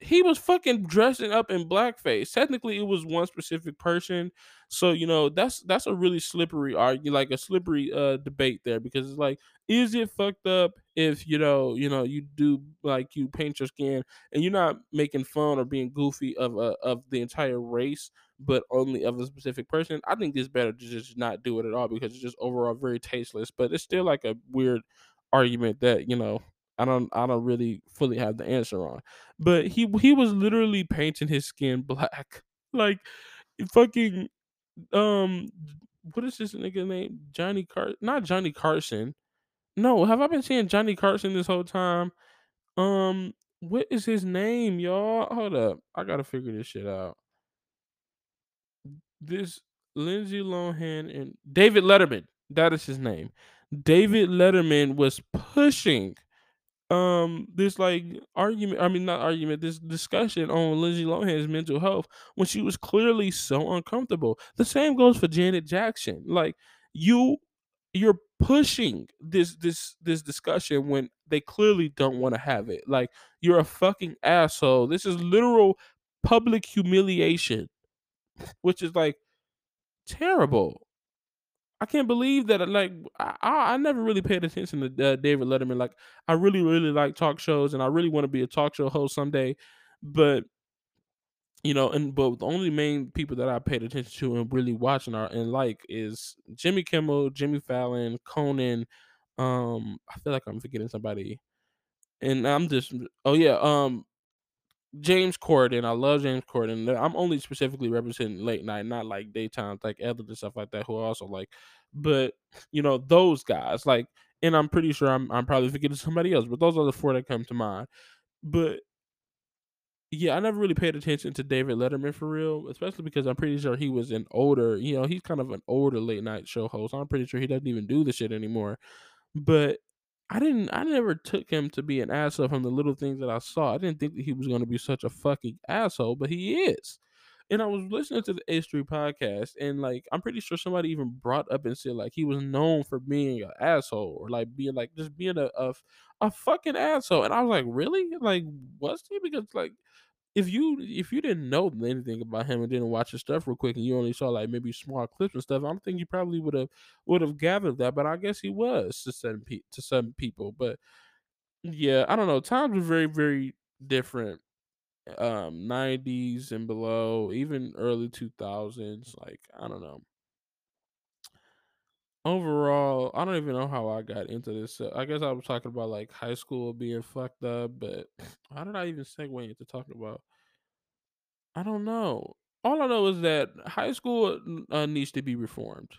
he was fucking dressing up in blackface. Technically, it was one specific person, so you know that's that's a really slippery argue, like a slippery uh debate there because it's like, is it fucked up if you know you know you do like you paint your skin and you're not making fun or being goofy of uh, of the entire race, but only of a specific person? I think it's better to just not do it at all because it's just overall very tasteless. But it's still like a weird argument that you know I don't I don't really fully have the answer on. But he he was literally painting his skin black. Like fucking um what is this nigga name? Johnny Car not Johnny Carson. No, have I been saying Johnny Carson this whole time? Um what is his name, y'all? Hold up. I gotta figure this shit out. This Lindsay Lohan and David Letterman. That is his name. David Letterman was pushing um this like argument i mean not argument this discussion on lindsay lohan's mental health when she was clearly so uncomfortable. The same goes for janet jackson. Like you you're pushing this this this discussion when they clearly don't want to have it. Like you're a fucking asshole. This is literal public humiliation which is like terrible I can't believe that. Like, I, I I never really paid attention to uh, David Letterman. Like, I really, really like talk shows, and I really want to be a talk show host someday. But you know, and but the only main people that I paid attention to and really watching are and like is Jimmy Kimmel, Jimmy Fallon, Conan. Um, I feel like I'm forgetting somebody, and I'm just oh yeah, um, James Corden. I love James Corden. I'm only specifically representing late night, not like daytime, like Ellen and stuff like that, who I also like. But you know, those guys, like, and I'm pretty sure I'm I'm probably forgetting somebody else, but those are the four that come to mind. But yeah, I never really paid attention to David Letterman for real, especially because I'm pretty sure he was an older, you know, he's kind of an older late night show host. I'm pretty sure he doesn't even do the shit anymore. But I didn't I never took him to be an asshole from the little things that I saw. I didn't think that he was gonna be such a fucking asshole, but he is. And I was listening to the H3 podcast, and like I'm pretty sure somebody even brought up and said like he was known for being an asshole or like being like just being a a, a fucking asshole. And I was like, really? Like, was he? Because like if you if you didn't know anything about him and didn't watch his stuff real quick and you only saw like maybe small clips and stuff, I don't think you probably would have would have gathered that. But I guess he was to some pe- to some people. But yeah, I don't know. Times were very very different. Um, nineties and below, even early two thousands. Like I don't know. Overall, I don't even know how I got into this. I guess I was talking about like high school being fucked up, but how did I even segue into talking about I don't know. All I know is that high school uh, needs to be reformed.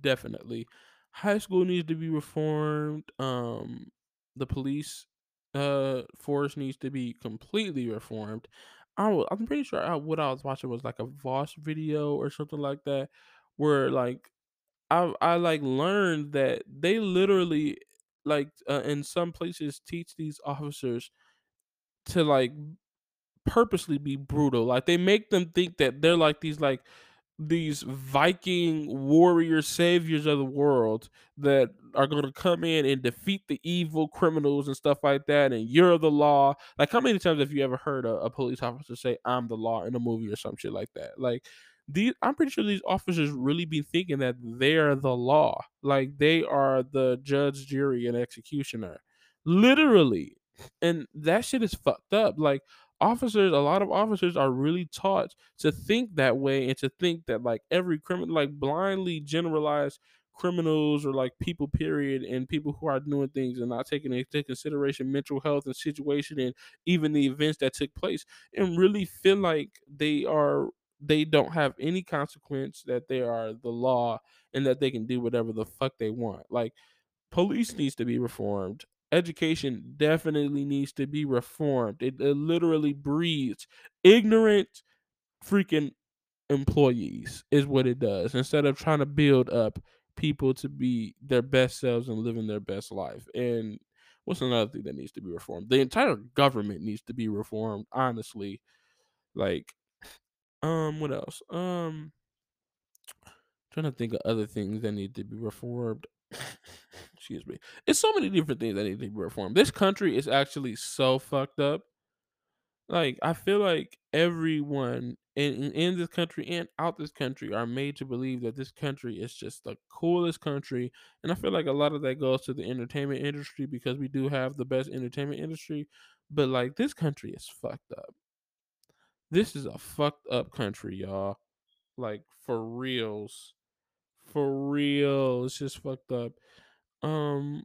Definitely, high school needs to be reformed. Um, the police uh force needs to be completely reformed. I'm pretty sure I, what I was watching was like a Voss video or something like that, where like I I like learned that they literally like uh, in some places teach these officers to like purposely be brutal. Like they make them think that they're like these like these Viking warrior saviors of the world that are going to come in and defeat the evil criminals and stuff like that. And you're the law. Like, how many times have you ever heard a, a police officer say, I'm the law in a movie or some shit like that? Like, these, I'm pretty sure these officers really be thinking that they're the law. Like, they are the judge, jury, and executioner. Literally. And that shit is fucked up. Like, officers a lot of officers are really taught to think that way and to think that like every criminal like blindly generalize criminals or like people period and people who are doing things and not taking into consideration mental health and situation and even the events that took place and really feel like they are they don't have any consequence, that they are the law, and that they can do whatever the fuck they want. Like police needs to be reformed. Education definitely needs to be reformed. It, it literally breeds ignorant freaking employees is what it does instead of trying to build up people to be their best selves and living their best life and what's another thing that needs to be reformed the entire government needs to be reformed honestly like um what else? Um trying to think of other things that need to be reformed. Excuse me. It's so many different things that need to be reformed. This country is actually so fucked up. Like I feel like everyone in in this country and out this country are made to believe that this country is just the coolest country, and I feel like a lot of that goes to the entertainment industry because we do have the best entertainment industry, but like this country is fucked up. This is a fucked up country, y'all. Like for reals. For real. It's just fucked up. Um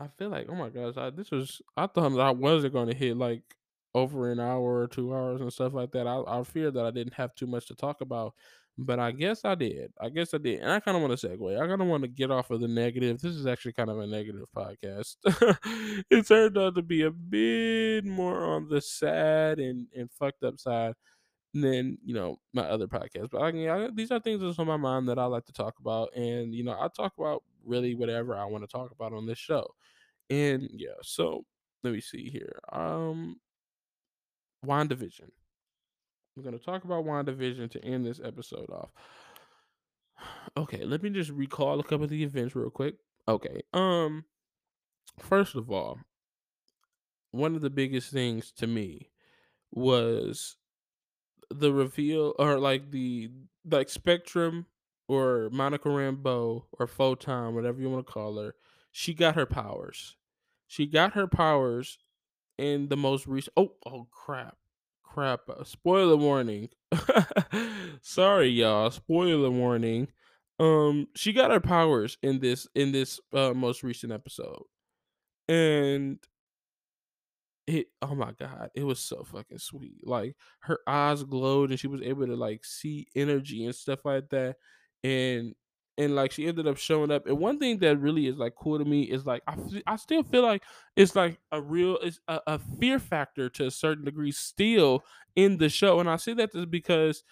I feel like, oh my gosh, I, this was. I thought I wasn't to hit like over an hour or two hours and stuff like that. I, I feared that I didn't have too much to talk about, but I guess I did. I guess I did, and I kind of want to segue. I kind of want to get off of the negative. This is actually kind of a negative podcast. it turned out to be a bit more on the sad and and fucked up side than you know my other podcasts. But I, yeah, these are things that's on my mind that I like to talk about, and you know I talk about really whatever I want to talk about on this show. And yeah, so let me see here. Um, WandaVision. We're gonna talk about WandaVision to end this episode off. Okay, let me just recall a couple of the events real quick. Okay, um, first of all, one of the biggest things to me was the reveal or like the like Spectrum or Monica Rambeau or Photon, whatever you want to call her, she got her powers. She got her powers in the most recent. Oh, oh crap, crap! Uh, spoiler warning. Sorry, y'all. Spoiler warning. Um, she got her powers in this in this uh, most recent episode, and it oh my god, it was so fucking sweet. Like her eyes glowed and she was able to like see energy and stuff like that. And and like she ended up showing up. And one thing that really is like cool to me is like I, I still feel like it's like a real it's a, a fear factor to a certain degree still in the show. And I say that just because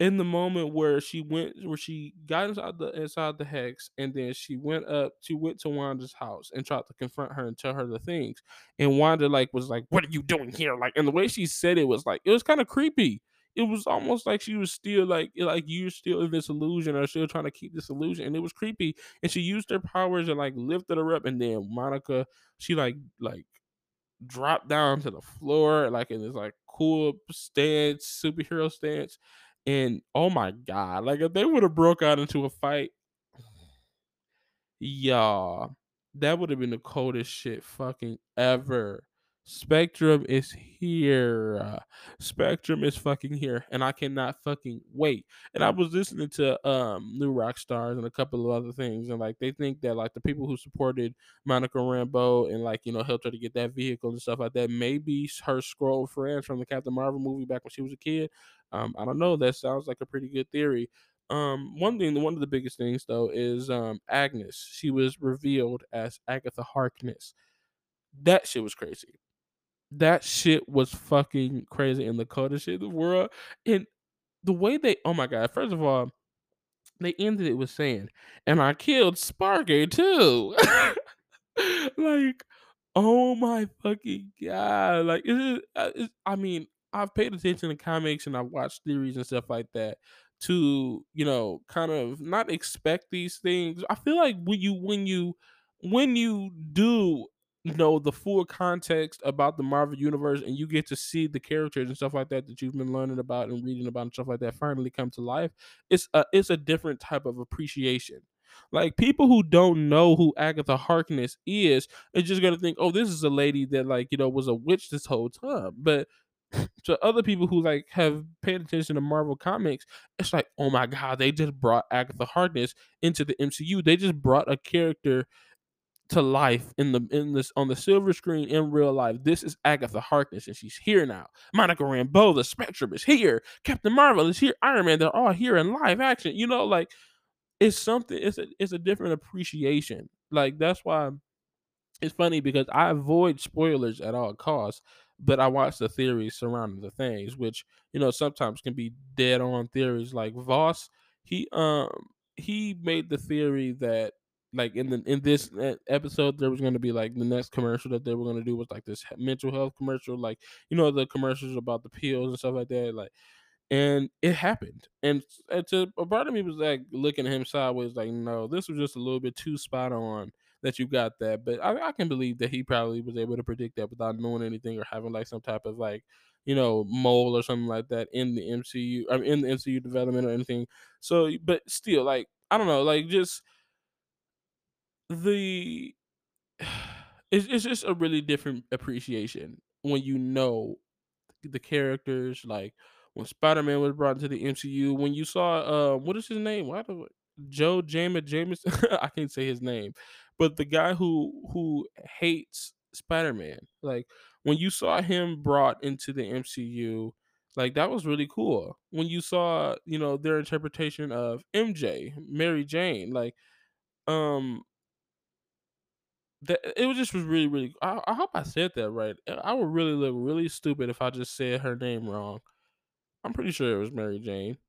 in the moment where she went where she got inside the inside the hex and then she went up she went to wanda's house and tried to confront her and tell her the things and wanda like was like what are you doing here like and the way she said it was like it was kind of creepy it was almost like she was still like like you're still in this illusion or still trying to keep this illusion and it was creepy and she used her powers and like lifted her up and then monica she like like dropped down to the floor like in this like cool stance superhero stance and oh my god, like if they would have broke out into a fight, y'all, that would have been the coldest shit fucking ever. Spectrum is here. Spectrum is fucking here, and I cannot fucking wait. And I was listening to um New Rockstars and a couple of other things, and like they think that like the people who supported Monica Rambeau and like you know helped her to get that vehicle and stuff like that, maybe her Skrull friends from the Captain Marvel movie back when she was a kid. Um, I don't know. That sounds like a pretty good theory. Um, one thing, one of the biggest things though is um Agnes. She was revealed as Agatha Harkness. That shit was crazy that shit was fucking crazy in the coldest shit in the world. And the way they, oh my god! First of all, they ended it with saying, "And I killed Sparky too." like, oh my fucking god! Like, is? Uh, I mean, I've paid attention to comics and I've watched theories and stuff like that to, you know, kind of not expect these things. I feel like when you when you when you do know the full context about the Marvel universe and you get to see the characters and stuff like that that you've been learning about and reading about and stuff like that finally come to life, it's a it's a different type of appreciation. Like people who don't know who Agatha Harkness is are just gonna think, oh, this is a lady that like you know was a witch this whole time. But to other people who like have paid attention to Marvel comics, it's like, oh my god, they just brought Agatha Harkness into the MCU. They just brought a character to life in the in this on the silver screen in real life. This is Agatha Harkness, and she's here now. Monica Rambeau, the Spectrum is here. Captain Marvel is here. Iron Man, they're all here in live action. You know, like it's something. It's a it's a different appreciation. Like that's why it's funny because I avoid spoilers at all costs, but I watch the theories surrounding the things, which you know sometimes can be dead on theories. Like Voss, he um he made the theory that like in the in this episode there was going to be like the next commercial that they were going to do was like this mental health commercial, like you know the commercials about the pills and stuff like that, like and it happened. And to a part of me was like looking at him sideways, like, no, this was just a little bit too spot on that you got that. But I, I can believe that he probably was able to predict that without knowing anything or having like some type of like, you know, mole or something like that in the MCU, I mean, in the MCU development or anything. So, but still, like, I don't know, like just the it's, it's just a really different appreciation when you know the characters, like when Spider Man was brought into the MCU, when you saw uh what is his name? Why do Joe Jamin Jameson? I can't say his name, but the guy who who hates Spider Man, like when you saw him brought into the MCU, like that was really cool. When you saw, you know, their interpretation of MJ, Mary Jane, like um that it was just was really really. I, I hope I said that right. I would really look really stupid if I just said her name wrong. I'm pretty sure it was Mary Jane.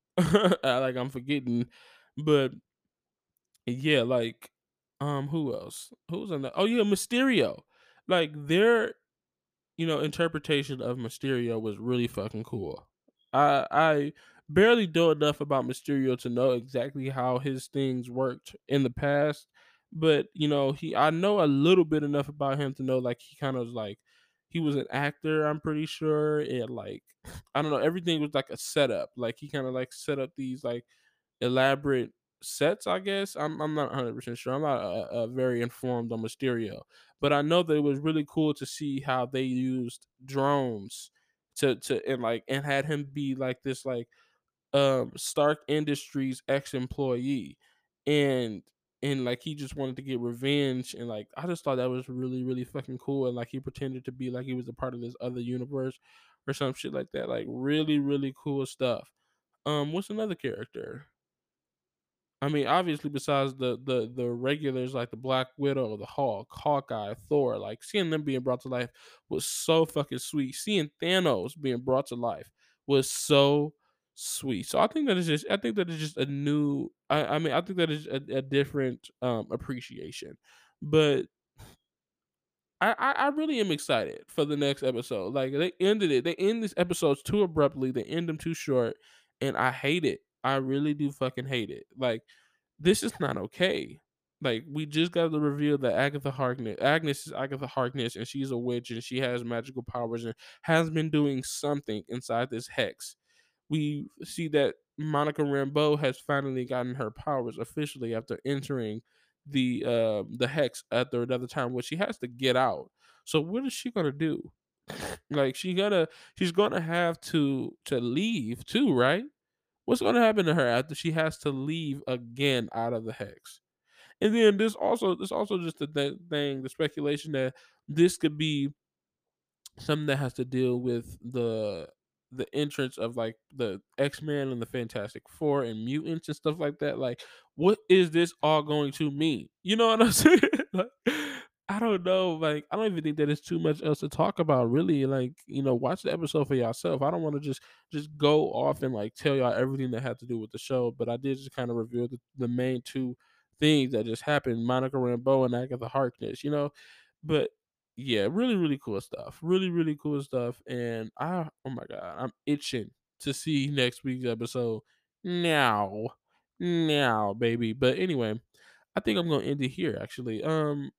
Uh, like I'm forgetting, but yeah, like um, who else? Who's on that? Oh yeah, Mysterio. Like their you know interpretation of Mysterio was really fucking cool. I I barely know enough about Mysterio to know exactly how his things worked in the past, but you know he I know a little bit enough about him to know like he kind of like he was an actor. I'm pretty sure and like I don't know everything was like a setup. Like he kind of like set up these like elaborate sets, I guess. I'm I'm not 100% sure. I'm not uh, very informed on Mysterio, but I know that it was really cool to see how they used drones to to and like and had him be like this like um Stark Industries ex-employee and and like he just wanted to get revenge and like I just thought that was really really fucking cool and like he pretended to be like he was a part of this other universe or some shit like that like really really cool stuff um what's another character I mean, obviously, besides the the the regulars like the Black Widow, the Hulk, Hawkeye, Thor, like seeing them being brought to life was so fucking sweet. Seeing Thanos being brought to life was so sweet. So I think that is just I think that is just a new. I, I mean, I think that is a, a different um appreciation, but I, I I really am excited for the next episode. Like they ended it. They end these episodes too abruptly. They end them too short, and I hate it. I really do fucking hate it. Like this is not okay. Like we just got the reveal that Agatha Harkness, Agnes is Agatha Harkness, and she's a witch and she has magical powers and has been doing something inside this hex. We see that Monica Rambeau has finally gotten her powers officially after entering the uh the hex at the another time where she has to get out. So what is she gonna do? Like she gonna she's gonna have to to leave too, right? What's gonna happen to her after she has to leave again out of the hex? And then there's also there's also just the thing, the speculation that this could be something that has to deal with the the entrance of like the X-Men and the Fantastic Four and mutants and stuff like that. Like, what is this all going to mean? You know what I'm saying? like, I don't know. Like, I don't even think that it's too much else to talk about. Really, like, you know, watch the episode for yourself. I don't want to just just go off and like tell y'all everything that had to do with the show, but I did just kind of reveal the, the main two things that just happened: Monica Rambeau and Agatha Harkness. You know, but yeah, really, really cool stuff. Really, really cool stuff. And I, oh my god, I'm itching to see next week's episode. Now, now, baby. But anyway, I think I'm gonna end it here. Actually, um,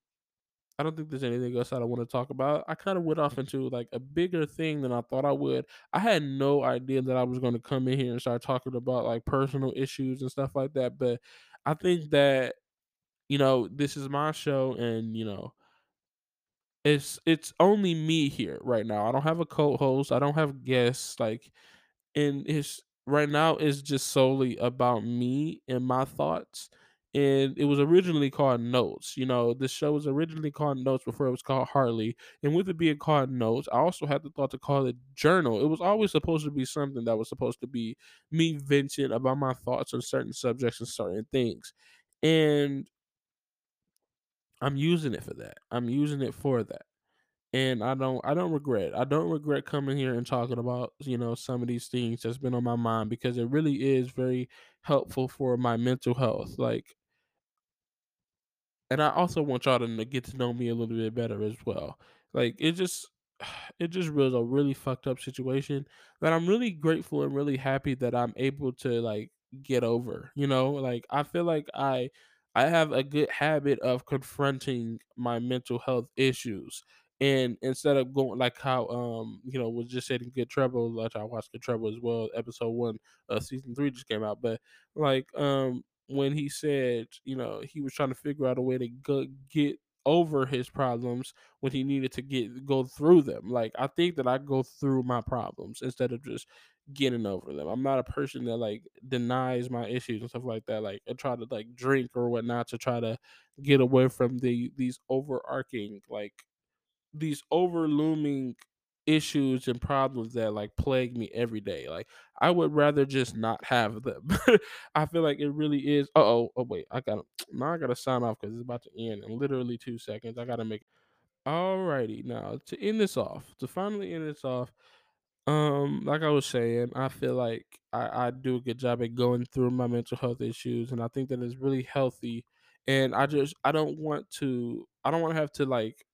I don't think there's anything else that I want to talk about. I kind of went off into like a bigger thing than I thought I would. I had no idea that I was going to come in here and start talking about like personal issues and stuff like that. But I think that you know this is my show, and you know it's it's only me here right now. I don't have a co-host. I don't have guests. Like, and it's right now it's just solely about me and my thoughts. and it was originally called Notes. You know, the show was originally called Notes before it was called Harley. And with it being called Notes, I also had the thought to call it Journal. It was always supposed to be something that was supposed to be me venting about my thoughts on certain subjects and certain things. And I'm using it for that. I'm using it for that. And I don't I don't regret. I don't regret coming here and talking about, you know, some of these things that's been on my mind because it really is very helpful for my mental health. Like and I also want y'all to get to know me a little bit better as well. Like, it just it just was a really fucked up situation that I'm really grateful and really happy that I'm able to, like, get over, you know? Like, I feel like I I have a good habit of confronting my mental health issues, and instead of going like how, um, you know, was just said in Good Trouble, like, I watched Good Trouble as well, episode 1 of season 3 just came out, but, like, um when he said, you know, he was trying to figure out a way to go, get over his problems when he needed to get go through them. Like I think that I go through my problems instead of just getting over them. I'm not a person that like denies my issues and stuff like that. Like I try to like drink or whatnot to try to get away from the these overarching like these overlooming issues and problems that like plague me every day. Like I would rather just not have them. I feel like it really is. Oh. Oh wait, I gotta now I gotta sign off because it's about to end in literally two seconds. I gotta make. Alrighty, now to end this off, to finally end this off, um, like I was saying, I feel like I, I do a good job at going through my mental health issues, and I think that it's really healthy. And I just I don't want to I don't want to have to like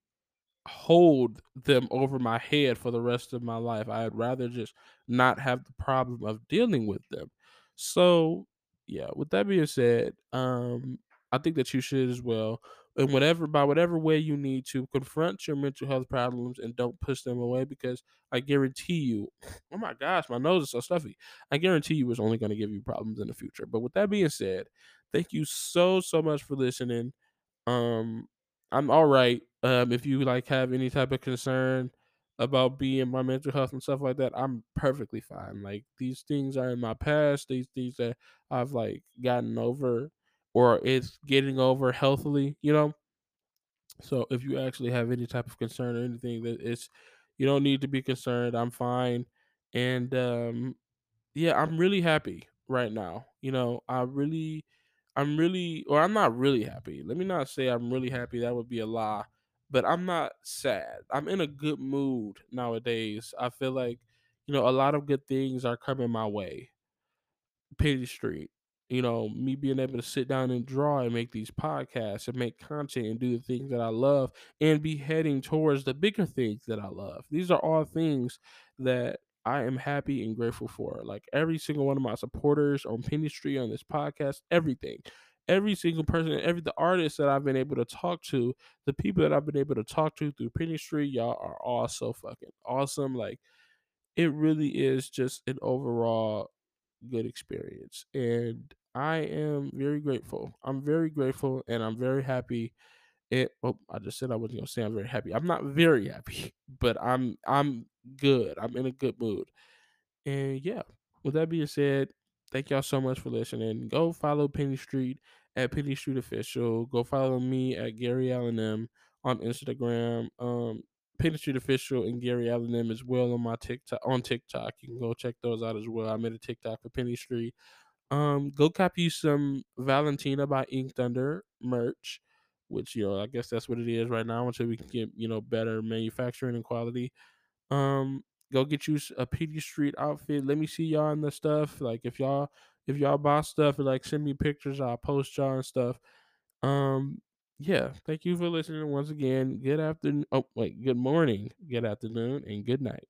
hold them over my head for the rest of my life. I'd rather just not have the problem of dealing with them. So, yeah, with that being said, um, I think that you should as well. And whatever by whatever way you need to confront your mental health problems and don't push them away because I guarantee you, oh my gosh, my nose is so stuffy. I guarantee you it's only going to give you problems in the future. But with that being said, thank you so so much for listening. Um, I'm all right. Um, if you like have any type of concern about being my mental health and stuff like that, I'm perfectly fine. Like these things are in my past. These things that I've like gotten over, or it's getting over healthily. You know. So if you actually have any type of concern or anything, that it's you don't need to be concerned. I'm fine, and um, yeah, I'm really happy right now. You know, I really I'm really or I'm not really happy. Let me not say I'm really happy. That would be a lie. But I'm not sad. I'm in a good mood nowadays. I feel like, you know, a lot of good things are coming my way. Penny Street. You know, me being able to sit down and draw and make these podcasts and make content and do the things that I love and be heading towards the bigger things that I love. These are all things that I am happy and grateful for. Like every single one of my supporters on Street on this podcast, everything. Every single person, every the artists that I've been able to talk to, the people that I've been able to talk to through Street, y'all are all so fucking awesome. Like it really is just an overall good experience. And I am very grateful. I'm very grateful and I'm very happy. It oh, I just said I wasn't gonna say I'm very happy. I'm not very happy, but I'm I'm good. I'm in a good mood. And yeah, with that being said, thank y'all so much for listening. Go follow Penny Street at Penny Street Official. Go follow me at Gary Allen M on Instagram. Um Penny Street Official and Gary Allen M as well on my TikTok on TikTok. You can go check those out as well. I made a TikTok for Penny Street. Um, go cop you some Valentina by Ink Thunder merch, which you know I guess that's what it is right now until we can get you know better manufacturing and quality. Um, go get you a Penny Street outfit. Let me see y'all in the stuff. Like if y'all if y'all buy stuff, like send me pictures. I'll post y'all and stuff. Um, yeah. Thank you for listening once again. Good afternoon. Oh wait, good morning, good afternoon, and good night.